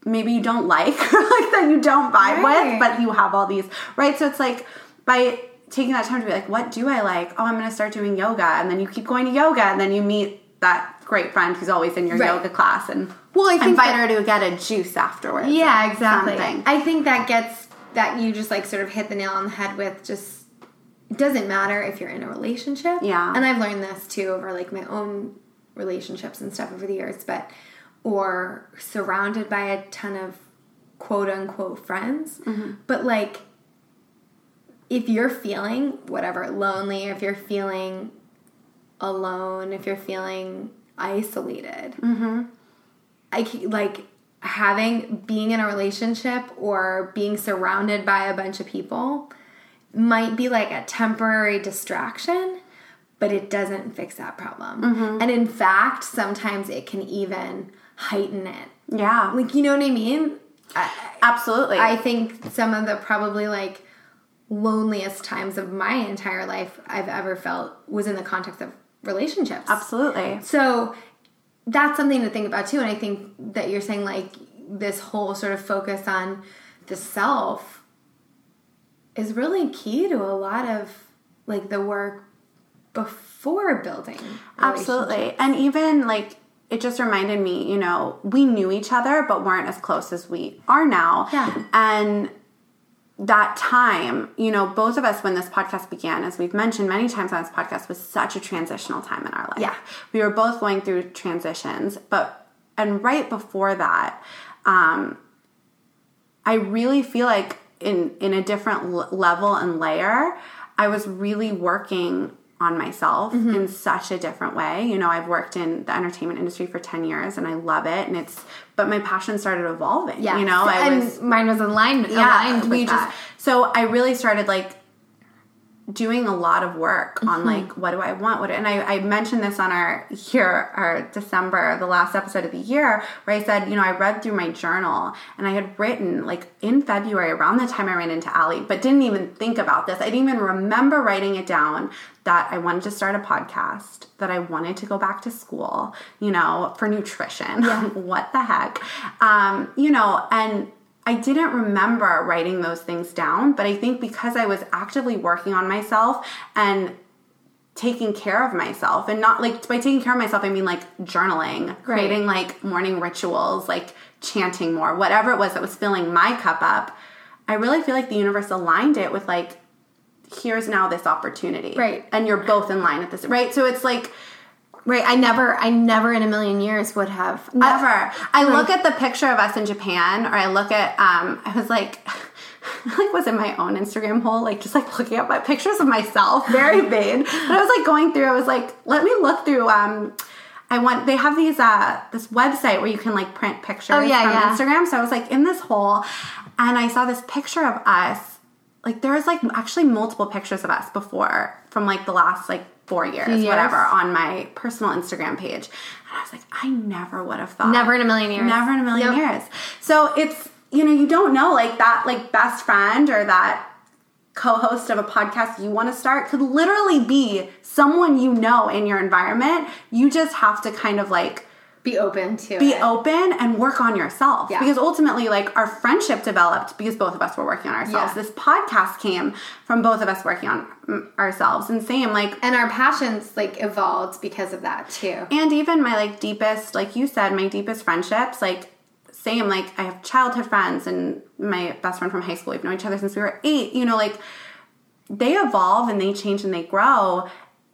maybe you don't like or like that you don't vibe right. with but you have all these right so it's like by taking that time to be like what do i like oh i'm going to start doing yoga and then you keep going to yoga and then you meet that great friend who's always in your yoga class and well, I think invite that, her to get a juice afterwards. Yeah, exactly. Something. I think that gets that you just like sort of hit the nail on the head with just it doesn't matter if you're in a relationship. Yeah. And I've learned this too over like my own relationships and stuff over the years, but or surrounded by a ton of quote unquote friends. Mm-hmm. But like if you're feeling whatever lonely, if you're feeling alone, if you're feeling isolated, mm-hmm. I like having being in a relationship or being surrounded by a bunch of people might be like a temporary distraction, but it doesn't fix that problem. Mm-hmm. And in fact, sometimes it can even heighten it. Yeah. Like, you know what I mean? Absolutely. I think some of the probably like loneliest times of my entire life I've ever felt was in the context of relationships. Absolutely. So that's something to think about too. And I think that you're saying like this whole sort of focus on the self is really key to a lot of like the work before building. Absolutely. And even like it just reminded me, you know, we knew each other but weren't as close as we are now. Yeah. And that time, you know, both of us when this podcast began, as we've mentioned many times on this podcast, was such a transitional time in our life. Yeah. We were both going through transitions, but and right before that, um, I really feel like in in a different l- level and layer, I was really working on myself mm-hmm. in such a different way. You know, I've worked in the entertainment industry for 10 years and I love it and it's but my passion started evolving. Yeah. You know, I and was mine was aligned yeah, aligned with that. Just, so I really started like doing a lot of work mm-hmm. on like what do I want? What and I, I mentioned this on our here our December, the last episode of the year, where I said, you know, I read through my journal and I had written like in February around the time I ran into Ali but didn't even think about this. I didn't even remember writing it down that I wanted to start a podcast, that I wanted to go back to school, you know, for nutrition. Yeah. what the heck? Um, you know, and I didn't remember writing those things down, but I think because I was actively working on myself and taking care of myself and not like by taking care of myself I mean like journaling, right. creating like morning rituals, like chanting more, whatever it was that was filling my cup up. I really feel like the universe aligned it with like here's now this opportunity. Right. And you're both in line at this, right? So it's like Right. I never, I never in a million years would have. Never. I, I look at the picture of us in Japan, or I look at, um, I was like, like was in my own Instagram hole, like just like looking at my pictures of myself, very vain. but I was like going through, I was like, let me look through, um, I want they have these uh this website where you can like print pictures oh, yeah, from yeah. Instagram. So I was like in this hole and I saw this picture of us. Like there was like actually multiple pictures of us before from like the last like four years, years, whatever, on my personal Instagram page. And I was like, I never would have thought. Never in a million years. Never in a million nope. years. So it's, you know, you don't know like that, like best friend or that co-host of a podcast you want to start could literally be someone you know in your environment. You just have to kind of like be open to be it. open and work on yourself Yeah. because ultimately like our friendship developed because both of us were working on ourselves Yeah. this podcast came from both of us working on mm, ourselves and same like and our passions like evolved because of that too. and even my like deepest like you said my deepest friendships like same like i have childhood friends and my best friend from high school we've known each other since we were eight you know like they evolve and they change and they grow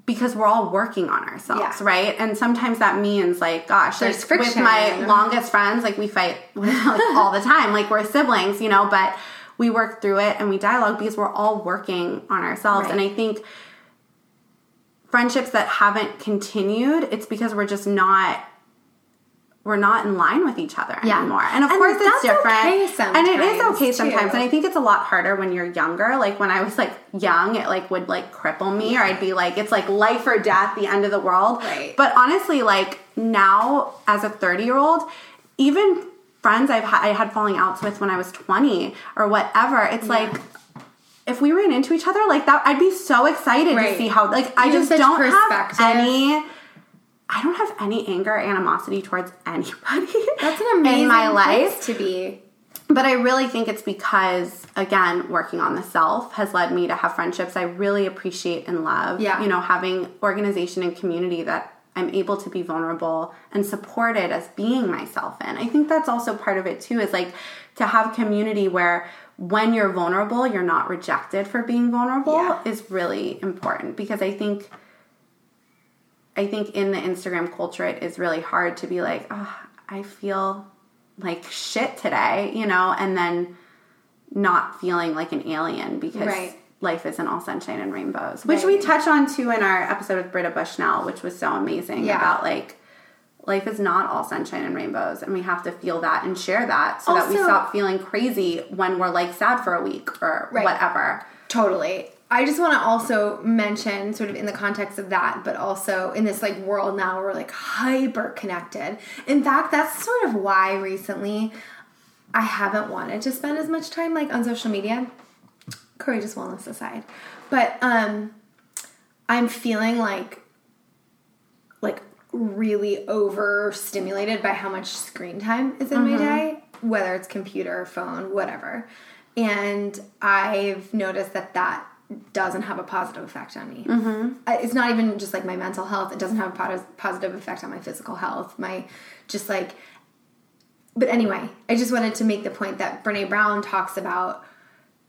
because we're all working on ourselves Yeah. right? And sometimes that means like gosh There's like, with my longest friends like we fight like, all the time like we're siblings you know but we work through it and we dialogue because we're all working on ourselves. And i think friendships that haven't continued, it's because we're just not we're not in line with each other Yeah. anymore. And of And course it's different. okay and it is okay sometimes. too. And I think it's a lot harder when you're younger. Like when I was like young, it like would like cripple me or I'd be like it's like life or death, the end of the world. Right. But honestly, like now as a 30-year-old, even friends I've had I had falling outs with when I was 20 or whatever, it's like if we ran into each other like that, I'd be so excited Right. to see how like I You just don't have any I don't have any anger or animosity towards anybody. That's an amazing in my place life. to be. But I really think it's because again, working on the self has led me to have friendships I really appreciate and love. Yeah. You know, having organization and community that I'm able to be vulnerable and supported as being myself in. I think that's also part of it too, is like to have community where when you're vulnerable, you're not rejected for being vulnerable Yeah. is really important because I think I think in the Instagram culture, it is really hard to be like, oh, I feel like shit today, you know, and then not feeling like an alien because Right. life isn't all sunshine and rainbows, which Right. we touch on too in our episode with Britta Bushnell, which was so amazing Yeah. about like life is not all sunshine and rainbows, and we have to feel that and share that so that we stop feeling crazy when we're like sad for a week or Right. whatever. Totally. I just want to also mention, sort of in the context of that, but also in this like world now where we're like hyper connected. In fact, that's sort of why recently I haven't wanted to spend as much time like on social media. Courageous wellness aside, but um, I'm feeling like like really overstimulated by how much screen time is in my day, whether it's computer, phone, whatever. And I've noticed that that doesn't have a positive effect on me. Mm-hmm. It's not even just like my mental health. It doesn't have a positive effect on my physical health. My just like. But anyway, I just wanted to make the point that Brene Brown talks about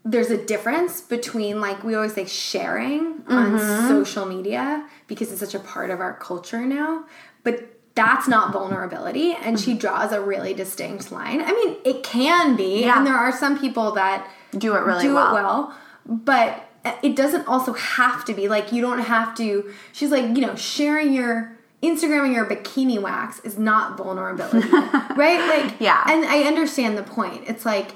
there's a difference between like we always say sharing on social media because it's such a part of our culture now but that's not vulnerability and she draws a really distinct line i mean it can be Yeah. and there are some people that Do it really do well. it well but it doesn't also have to be like you don't have to she's like you know sharing your instagramming your bikini wax is not vulnerability right like Yeah. and i understand the point it's like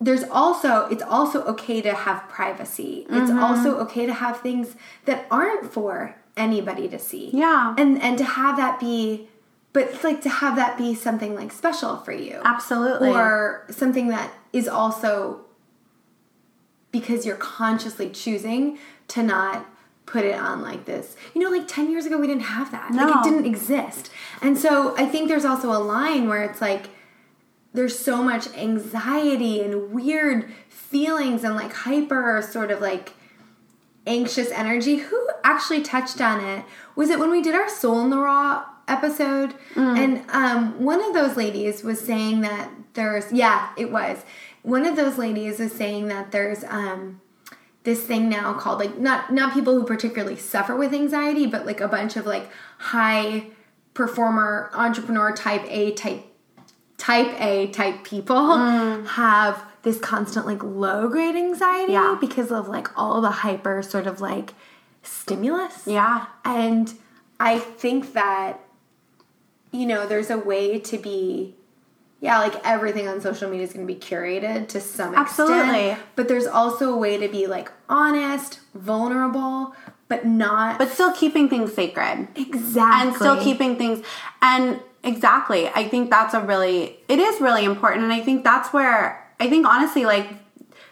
there's also it's also okay to have privacy it's Mm-hmm. also okay to have things that aren't for anybody to see Yeah. and and to have that be but it's like to have that be something like special for you Absolutely. or something that is also because you're consciously choosing to not put it on like this. You know, like 10 years ago, we didn't have that. Like, it didn't exist. And so I think there's also a line where it's like, there's so much anxiety and weird feelings and like hyper sort of like anxious energy. Who actually touched on it? Was it when we did our Soul in the Raw episode? And um, one of those ladies was saying that there's, yeah, it was. One of those ladies was saying that there's um, this thing now called like not not people who particularly suffer with anxiety, but like a bunch of like high performer entrepreneur type A type type A type people have this constant like low grade anxiety Yeah. because of like all the hyper sort of like stimulus. Yeah. And I think that you know, there's a way to be yeah, like everything on social media is going to be curated to some Absolutely. extent. Absolutely. But there's also a way to be like honest, vulnerable, but not but still keeping things sacred. exactly and still keeping things and exactly i think that's a really it is really important and i think that's where i think honestly like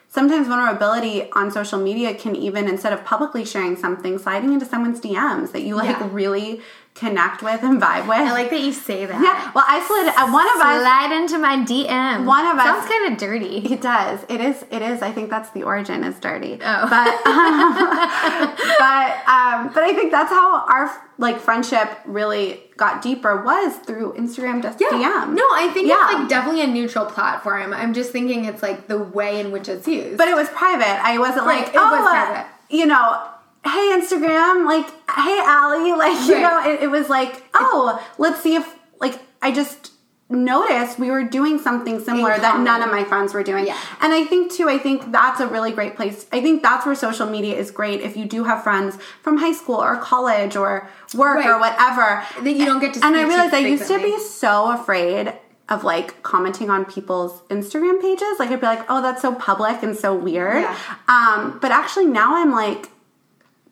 sometimes vulnerability on social media can even instead of publicly sharing something sliding into someone's dms that you like Yeah. really connect with and vibe with. I like that you say that. Yeah. Well, I slid. Uh, one of Slide us slide into my DM. One of us sounds kind of dirty. It does. It is. It is. I think that's the origin is dirty. Oh. But um, but um, but I think that's how our like friendship really got deeper was through Instagram just yeah. DM. No, I think yeah. it's like definitely a neutral platform. I'm just thinking it's like the way in which it's used. But it was private. I wasn't right. like, it oh, was uh, you know, hey Instagram, like, hey Allie, like, right. you know, it, it was like, oh, let's see if, like, I just noticed we were doing something similar that none of my friends were doing. Yeah. And I think too, I think that's a really great place. I think that's where social media is great if you do have friends from high school or college or work right. or whatever. That you don't get to And I realized I used to be so afraid of like commenting on people's Instagram pages. Like I'd be like, oh, that's so public and so weird. Yeah. Um, but actually now I'm like,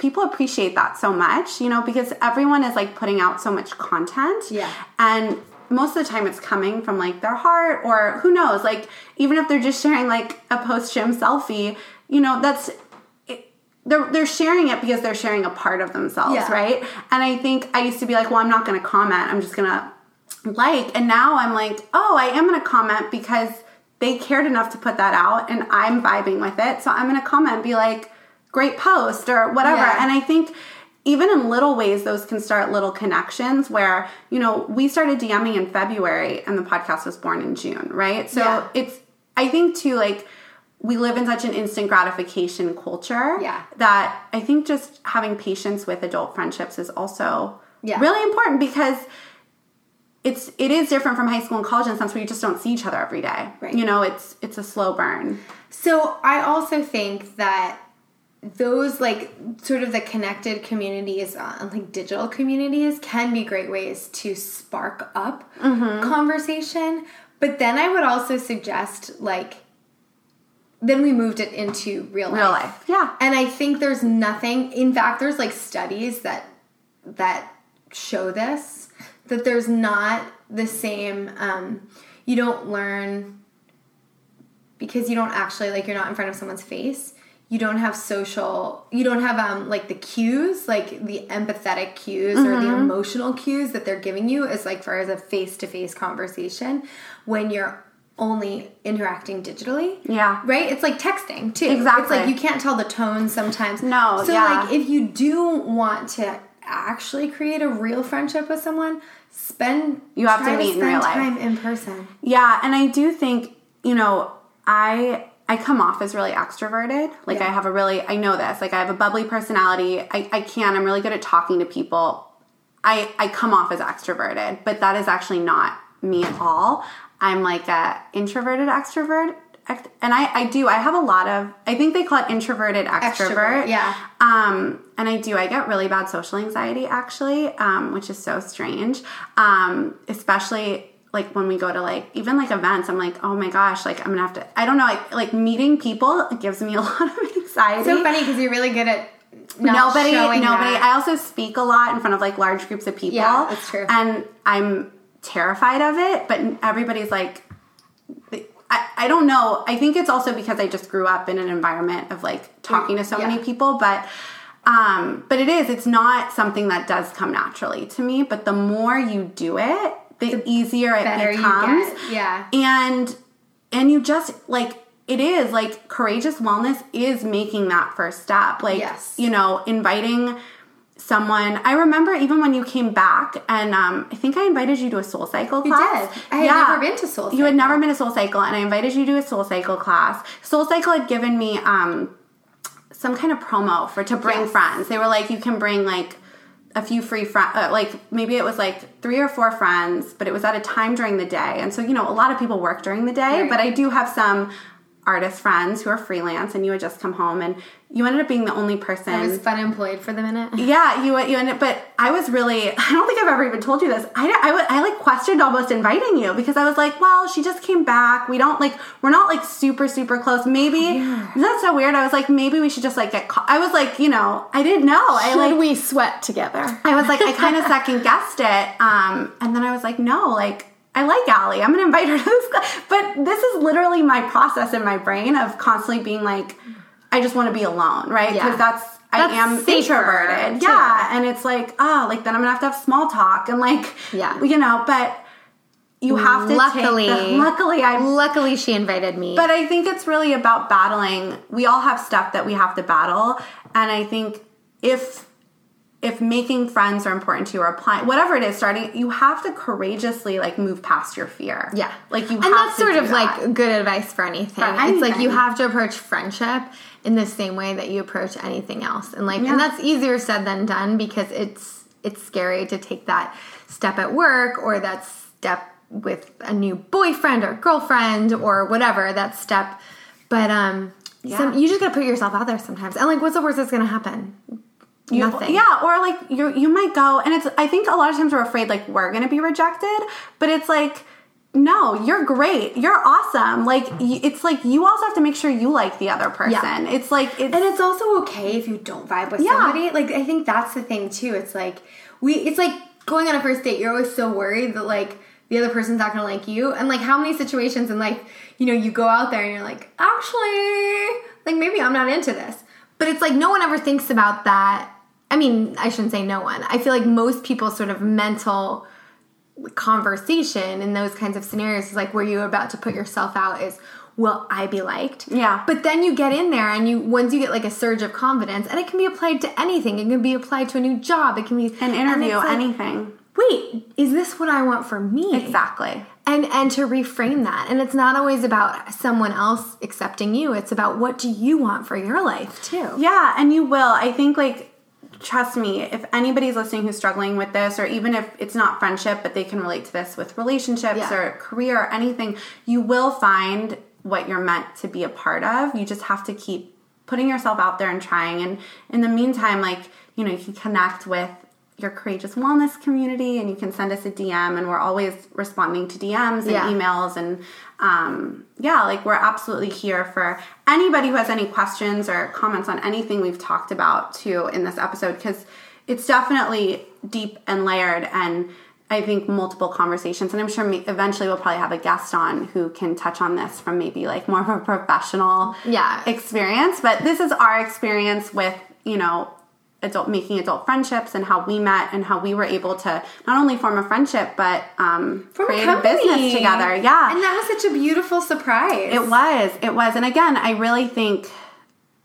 people appreciate that so much, you know, because everyone is like putting out so much content. Yeah. And most of the time it's coming from like their heart or who knows, like even if they're just sharing like a post gym selfie, you know, that's they're they're sharing it because they're sharing a part of themselves, yeah. right? And I think I used to be like, well, I'm not going to comment. I'm just going to like. And now I'm like, oh, I am going to comment because they cared enough to put that out and I'm vibing with it. So I'm going to comment and be like, great post or whatever. Yeah. And I think even in little ways, those can start little connections where, you know, we started DMing in February and the podcast was born in June, right? So yeah. it's, I think too, like, we live in such an instant gratification culture yeah. that I think just having patience with adult friendships is also yeah. really important because it's it is different from high school and college in the sense where you just don't see each other every day. Right. You know, it's it's a slow burn. So I also think that those like sort of the connected communities uh, like digital communities can be great ways to spark up mm-hmm. conversation but then i would also suggest like then we moved it into real life. Real life, yeah. And I think there's nothing. In fact, there's like studies that that show this that there's not the same. Um, you don't learn because you don't actually like you're not in front of someone's face you don't have social you don't have um like the cues like the empathetic cues mm-hmm. or the mm-hmm. emotional cues that they're giving you as like far as a face-to-face conversation when you're only interacting digitally. Yeah. Right? It's like texting too. Exactly it's like you can't tell the tone sometimes. No so yeah. like if you do want to actually create a real friendship with someone spend you have to meet to in real time in person. Yeah and i do think you know i I come off as really extroverted. Like yeah. I have a really, I know this. Like I have a bubbly personality. I, I can. I'm really good at talking to people. I I come off as extroverted, but that is actually not me at all. I'm like a introverted extrovert, and I I do. I have a lot of. I think they call it introverted extrovert. extrovert yeah. Um, and I do. I get really bad social anxiety actually, um, which is so strange. Um, especially like when we go to like even like events i'm like oh my gosh like i'm gonna have to i don't know like like meeting people gives me a lot of anxiety so funny because you're really good at nobody nobody that. i also speak a lot in front of like large groups of people yeah that's true and i'm terrified of it but everybody's like I, I don't know i think it's also because i just grew up in an environment of like talking to so yeah. many people but um but it is it's not something that does come naturally to me but the more you do it the, the easier it becomes. Yeah. And and you just like it is like courageous wellness is making that first step. Like yes. you know, inviting someone. I remember even when you came back, and um, I think I invited you to a Soul Cycle class. You did. I had yeah. never been to Soul. Cycle. You had never been to Soul Cycle, and I invited you to a Soul Cycle class. Soul Cycle had given me um, some kind of promo for to bring yes. friends. They were like, you can bring like a few free friends, uh, like maybe it was like three or four friends, but it was at a time during the day. And so, you know, a lot of people work during the day, right. but I do have some artist friends who are freelance and you had just come home and you ended up being the only person. I was fun employed for the minute. Yeah, you you ended, but I was really. I don't think I've ever even told you this. I I, I like questioned almost inviting you because I was like, well, she just came back. We don't like we're not like super super close. Maybe yeah. that's so weird. I was like, maybe we should just like get. Ca-. I was like, you know, I didn't know. Should I like we sweat together. I was like, I kind of second guessed it, um, and then I was like, no, like I like Allie. I'm gonna invite her to this class. But this is literally my process in my brain of constantly being like, I just want to be alone, right? Because yeah. that's I am introverted. Too. Yeah. And it's like, oh, like then I'm gonna have to have small talk and like, yeah, you know, but you have to luckily, the, luckily I luckily she invited me. But I think it's really about battling. We all have stuff that we have to battle. And I think if if making friends are important to you or applying whatever it is starting you have to courageously like move past your fear yeah like you and that's sort of that. like good advice for anything. for anything. it's like you have to approach friendship in the same way that you approach anything else and like yeah. and that's easier said than done because it's it's scary to take that step at work or that step with a new boyfriend or girlfriend or whatever that step but um yeah. Some, you just gotta put yourself out there sometimes and like what's the worst that's gonna happen you, Nothing. Yeah, or like you you might go and it's I think a lot of times we're afraid like we're going to be rejected, but it's like no, you're great. You're awesome. Like it's like you also have to make sure you like the other person. Yeah. It's like it's, and it's also okay if you don't vibe with yeah. somebody. Like I think that's the thing too. It's like we it's like going on a first date. You're always so worried that like the other person's not gonna like you. And like how many situations in life, you know, you go out there and you're like, actually, like maybe I'm not into this. But it's like no one ever thinks about that I mean, I shouldn't say no one. I feel like most people's sort of mental conversation in those kinds of scenarios is like where you're about to put yourself out is will I be liked? Yeah. But then you get in there and you once you get like a surge of confidence and it can be applied to anything. It can be applied to a new job. It can be an interview, like, anything. Wait, is this what I want for me? Exactly. And and to reframe that. And it's not always about someone else accepting you. It's about what do you want for your life too. Yeah, and you will. I think like trust me, if anybody's listening who's struggling with this, or even if it's not friendship, but they can relate to this with relationships yeah. or career or anything, you will find what you're meant to be a part of. You just have to keep putting yourself out there and trying. And in the meantime, like, you know, you can connect with your courageous wellness community and you can send us a DM and we're always responding to DMs and yeah. emails and um, yeah, like we're absolutely here for anybody who has any questions or comments on anything we've talked about too in this episode because it's definitely deep and layered and I think multiple conversations, and I'm sure eventually we'll probably have a guest on who can touch on this from maybe like more of a professional yeah. experience. But this is our experience with you know adult making adult friendships and how we met and how we were able to not only form a friendship but um, create a, a, business together. Yeah, and that was such a beautiful surprise. It was. It was. And again, I really think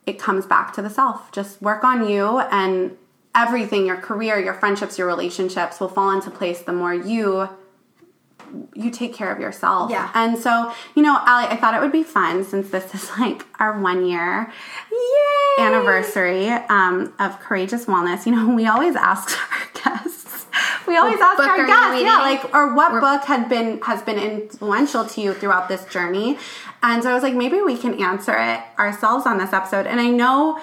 it comes back to the self. Just work on you and everything your career, your friendships, your relationships will fall into place the more you you take care of yourself. Yeah. And so, you know, Allie, I thought it would be fun since this is like our one year Yay! anniversary um, of Courageous Wellness. You know, we always ask our guests. We always what ask our guests, yeah, like, or what book had been has been influential to you throughout this journey. And so I was like, maybe we can answer it ourselves on this episode. And I know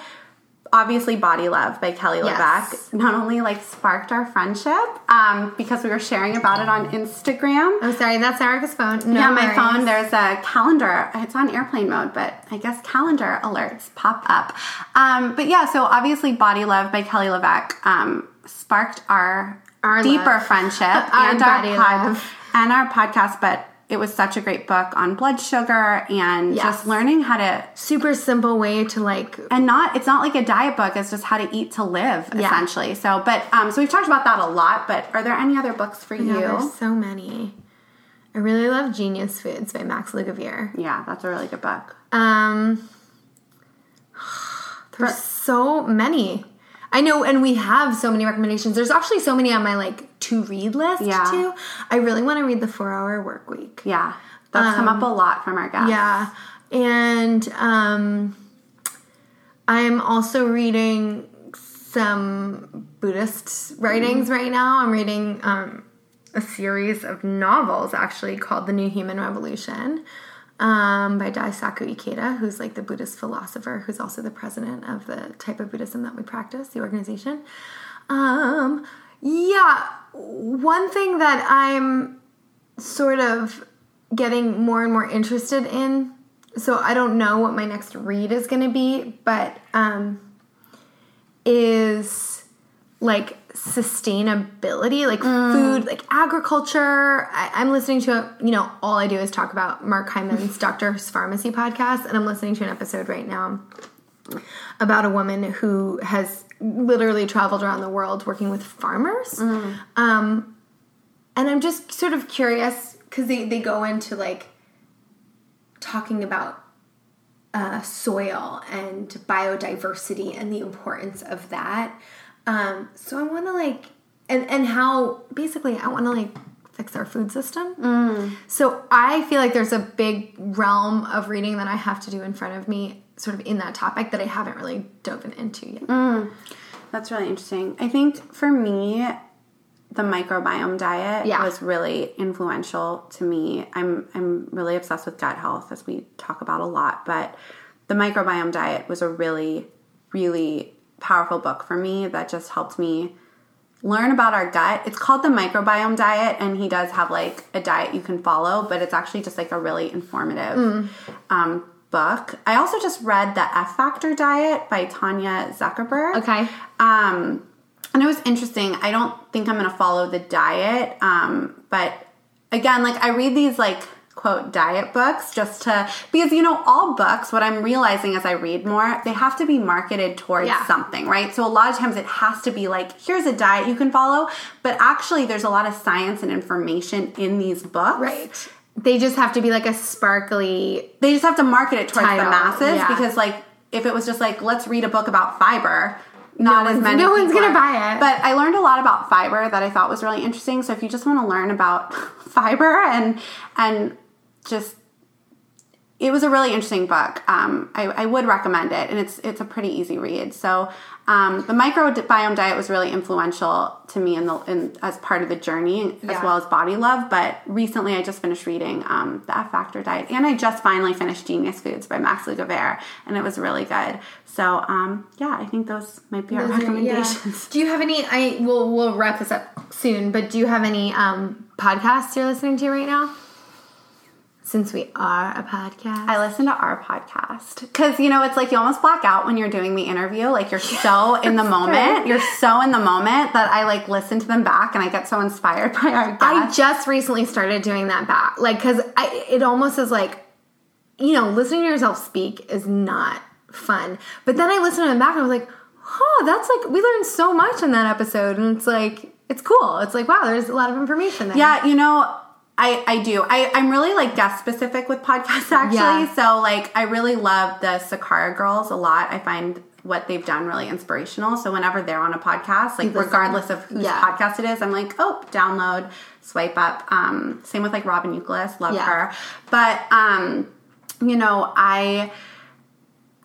obviously Body Love by Kelly yes. LeVeque not only like sparked our friendship um, because we were sharing about it on Instagram. Oh, sorry, that's Erica's phone. No yeah, my phone. There's a calendar. It's on airplane mode, but I guess calendar alerts pop up. Um, but yeah, so obviously Body Love by Kelly LeVeque um, sparked our, our deeper love. friendship our and our pod, and our podcast, but it was such a great book on blood sugar and yes. just learning how to super simple way to like and not it's not like a diet book it's just how to eat to live yeah. essentially so but um so we've talked about that a lot but are there any other books for you there's so many i really love genius foods by max lugavere yeah that's a really good book um there's so many I know, and we have so many recommendations. There's actually so many on my like to read list yeah. too. I really want to read the Four Hour Work Week. Yeah, that's um, come up a um, lot from our guests. Yeah, and um, I'm also reading some Buddhist writings mm. right now. I'm reading um, a series of novels actually called The New Human Revolution um, by Daisaku Ikeda, who's like the Buddhist philosopher, who's also the president of the type of Buddhism that we practice, the organization. Um, yeah, one thing that I'm sort of getting more and more interested in. So I don't know what my next read is going to be, but um, is like sustainability, like mm. food, like agriculture. I, am listening to, you know, all I do is talk about Mark Hyman's Doctor's Farmacy podcast, and I'm listening to an episode right now about a woman who has literally traveled around the world working with farmers. Mm. Um, and I'm just sort of curious because they, they go into like talking about uh, soil and biodiversity and the importance of that. Um, so I want to like, and and how basically I want to like fix our food system. Mm. So I feel like there's a big realm of reading that I have to do in front of me, sort of in that topic that I haven't really dove into yet. Mm. That's really interesting. I think for me, the microbiome diet yeah. was really influential to me. I'm I'm really obsessed with gut health as we talk about a lot, but the microbiome diet was a really really powerful book for me that just helped me learn about our gut. It's called the microbiome diet, and he does have like a diet you can follow, but it's actually just like a really informative mm. um, book. I also just read the F Factor diet by Tanya Zuckerbrot. Okay. Um, and it was interesting. I don't think I'm going to follow the diet, um, but again, like I read these like quote diet books just to because you know all books what i'm realizing as i read more they have to be marketed towards yeah. something right so a lot of times it has to be like here's a diet you can follow but actually there's a lot of science and information in these books right they just have to be like a sparkly they just have to market it towards title. the masses yeah. because like if it was just like let's read a book about fiber not no as many. No one's gonna buy it. But I learned a lot about fiber that I thought was really interesting. So if you just want to learn about fiber and and just it was a really interesting book. Um, I, I, would recommend it, and it's it's a pretty easy read. So um, the microbiome diet was really influential to me in the in, as part of the journey, yeah. as well as body love. But recently, I just finished reading um, the F Factor diet, and I just finally finished Genius Foods by Max Lugavere, and it was really good. So um, yeah, I think those might be those our recommendations. yeah. Do you have any? I will we'll wrap this up soon, but do you have any um, podcasts you're listening to right now? Since we are a podcast. I listen to our podcast because you know it's like you almost black out when you're doing the interview. Like you're so in the moment, you're so in the moment that I like listen to them back and I get so inspired by our. Guests. I just recently started doing that back, like because I it almost is like, you know, listening to yourself speak is not fun. But then I listened to them back and I was like, huh, that's like we learned so much in that episode, and it's like it's cool. It's like wow, there's a lot of information there. Yeah, you know I, I do. I, I'm really like guest specific with podcasts actually. Yeah. So like I really love the Sakara girls a lot. I find what they've done really inspirational. So whenever they're on a podcast, like regardless of whose yeah. podcast it is, I'm like, oh, download, swipe up. Um, same with like Robyn Youkilis, love yeah. her. But um, you know, I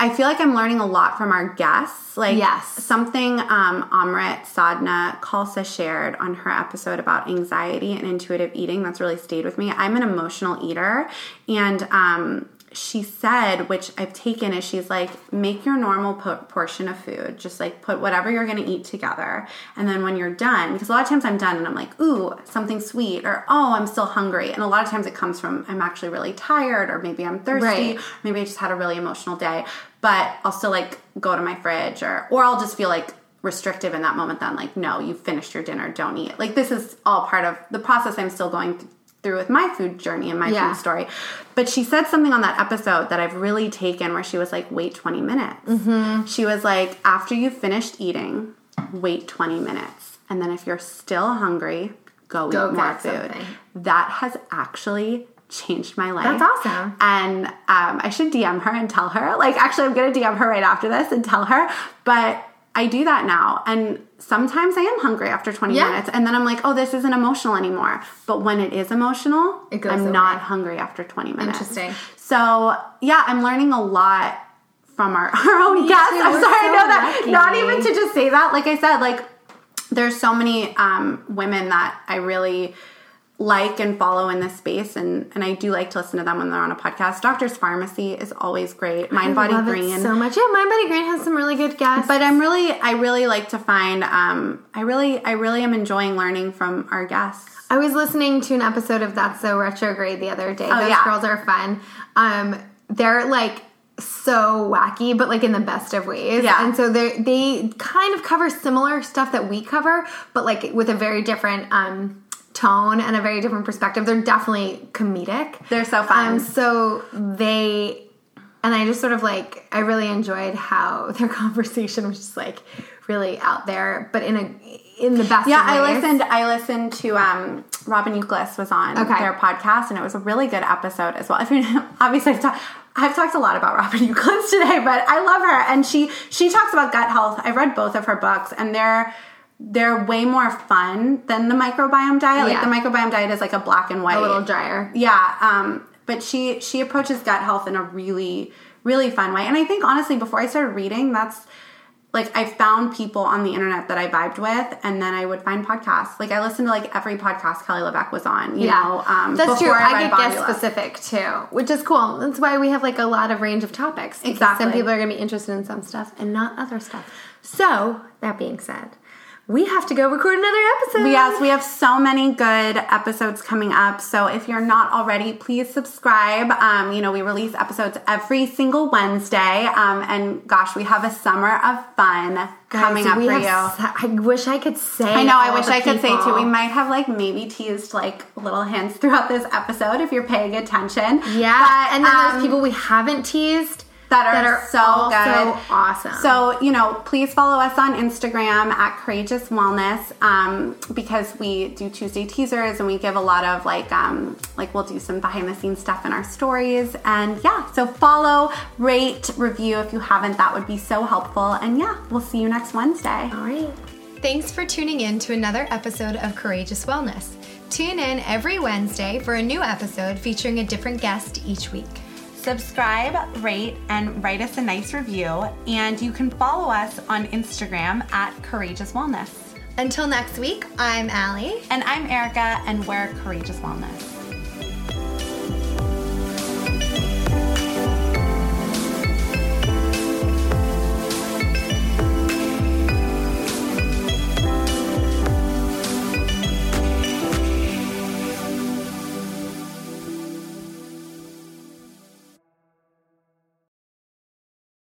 I feel like I'm learning a lot from our guests. Like yes. something um, Amrit Sadhna Khalsa shared on her episode about anxiety and intuitive eating that's really stayed with me. I'm an emotional eater, and um, she said, which I've taken, is she's like, make your normal po- portion of food. Just like put whatever you're going to eat together. And then when you're done, because a lot of times I'm done and I'm like, ooh, something sweet, or oh, I'm still hungry. And a lot of times it comes from I'm actually really tired, or maybe I'm thirsty, right. maybe I just had a really emotional day. But I'll still like go to my fridge, or or I'll just feel like restrictive in that moment then like no you finished your dinner don't eat like this is all part of the process i'm still going through with my food journey and my yeah. food story. But she said something on that episode that I've really taken where she was like, wait 20 minutes. Mm-hmm. She was like, after you've finished eating, wait 20 minutes. And then if you're still hungry, go, go eat more food. Something. That has actually changed my life. That's awesome. And um, I should DM her and tell her. Like, actually, I'm going to DM her right after this and tell her. But I do that now. And sometimes I am hungry after 20 yeah. minutes. And then I'm like, oh, this isn't emotional anymore. But when it is emotional, it goes I'm away. not hungry after 20 minutes. Interesting. So, yeah, I'm learning a lot from our, our own Me guests. Too. I'm sorry, so I know that. Lucky. Not even to just say that. Like I said, like, there's so many um, women that I really like and follow in this space and and I do like to listen to them when they're on a podcast. Doctor's Farmacy is always great. Mind I Body Green. so much. Yeah, Mind Body Green has some really good guests. But I'm really I really like to find um I really I really am enjoying learning from our guests. I was listening to an episode of That's So Retrograde the other day. Oh, Those yeah. girls are fun. Um they're like so wacky, but like in the best of ways. Yeah. And so they they kind of cover similar stuff that we cover, but like with a very different um tone and a very different perspective. They're definitely comedic. They're so fun. Um, so they and I just sort of like I really enjoyed how their conversation was just like really out there, but in a in the best. Yeah, I listened. I listened to um, Robyn Youkilis was on Okay. their podcast, and it was a really good episode as well. I mean, obviously, I've, talked I've talked a lot about Robyn Youkilis today, but I love her, and she she talks about gut health. I've read both of her books, and they're they're way more fun than the microbiome diet. Yeah. Like the microbiome diet is like a black and white, a little drier. yeah, um, but she she approaches gut health in a really really fun way, and I think honestly, before I started reading, that's like I found people on the internet that I vibed with, and then I would find podcasts. Like I listened to like every podcast Kelly LeVeque was on. You know, um, That's true. before I get guest specific too, which is cool. That's why we have like a lot of range of topics. Exactly. Some people are going to be interested in some stuff and not other stuff. So that being said, we have to go record another episode. Yes, we have so many good episodes coming up. So if you're not already, please subscribe. Um, you know, we release episodes every single Wednesday. Um, and gosh, we have a summer of fun Guys, coming up for you. I wish I could say. I know. I wish I could say too. We might have like maybe teased like little hints throughout this episode if you're paying attention. Yeah, But, and then um, there's people we haven't teased that are, so also good. awesome. So, you know, please follow us on Instagram at Courageous Wellness um, because we do Tuesday teasers and we give a lot of like, um, like we'll do some behind the scenes stuff in our stories. And yeah, so follow, rate, review if you haven't. That would be so helpful. And yeah, we'll see you next Wednesday. all right. Thanks for tuning in to another episode of Courageous Wellness. Tune in every Wednesday for a new episode featuring a different guest each week. Subscribe, rate, and write us a nice review. And you can follow us on Instagram at Courageous Wellness. Until next week, I'm Allie. And I'm Erica, and we're Courageous Wellness.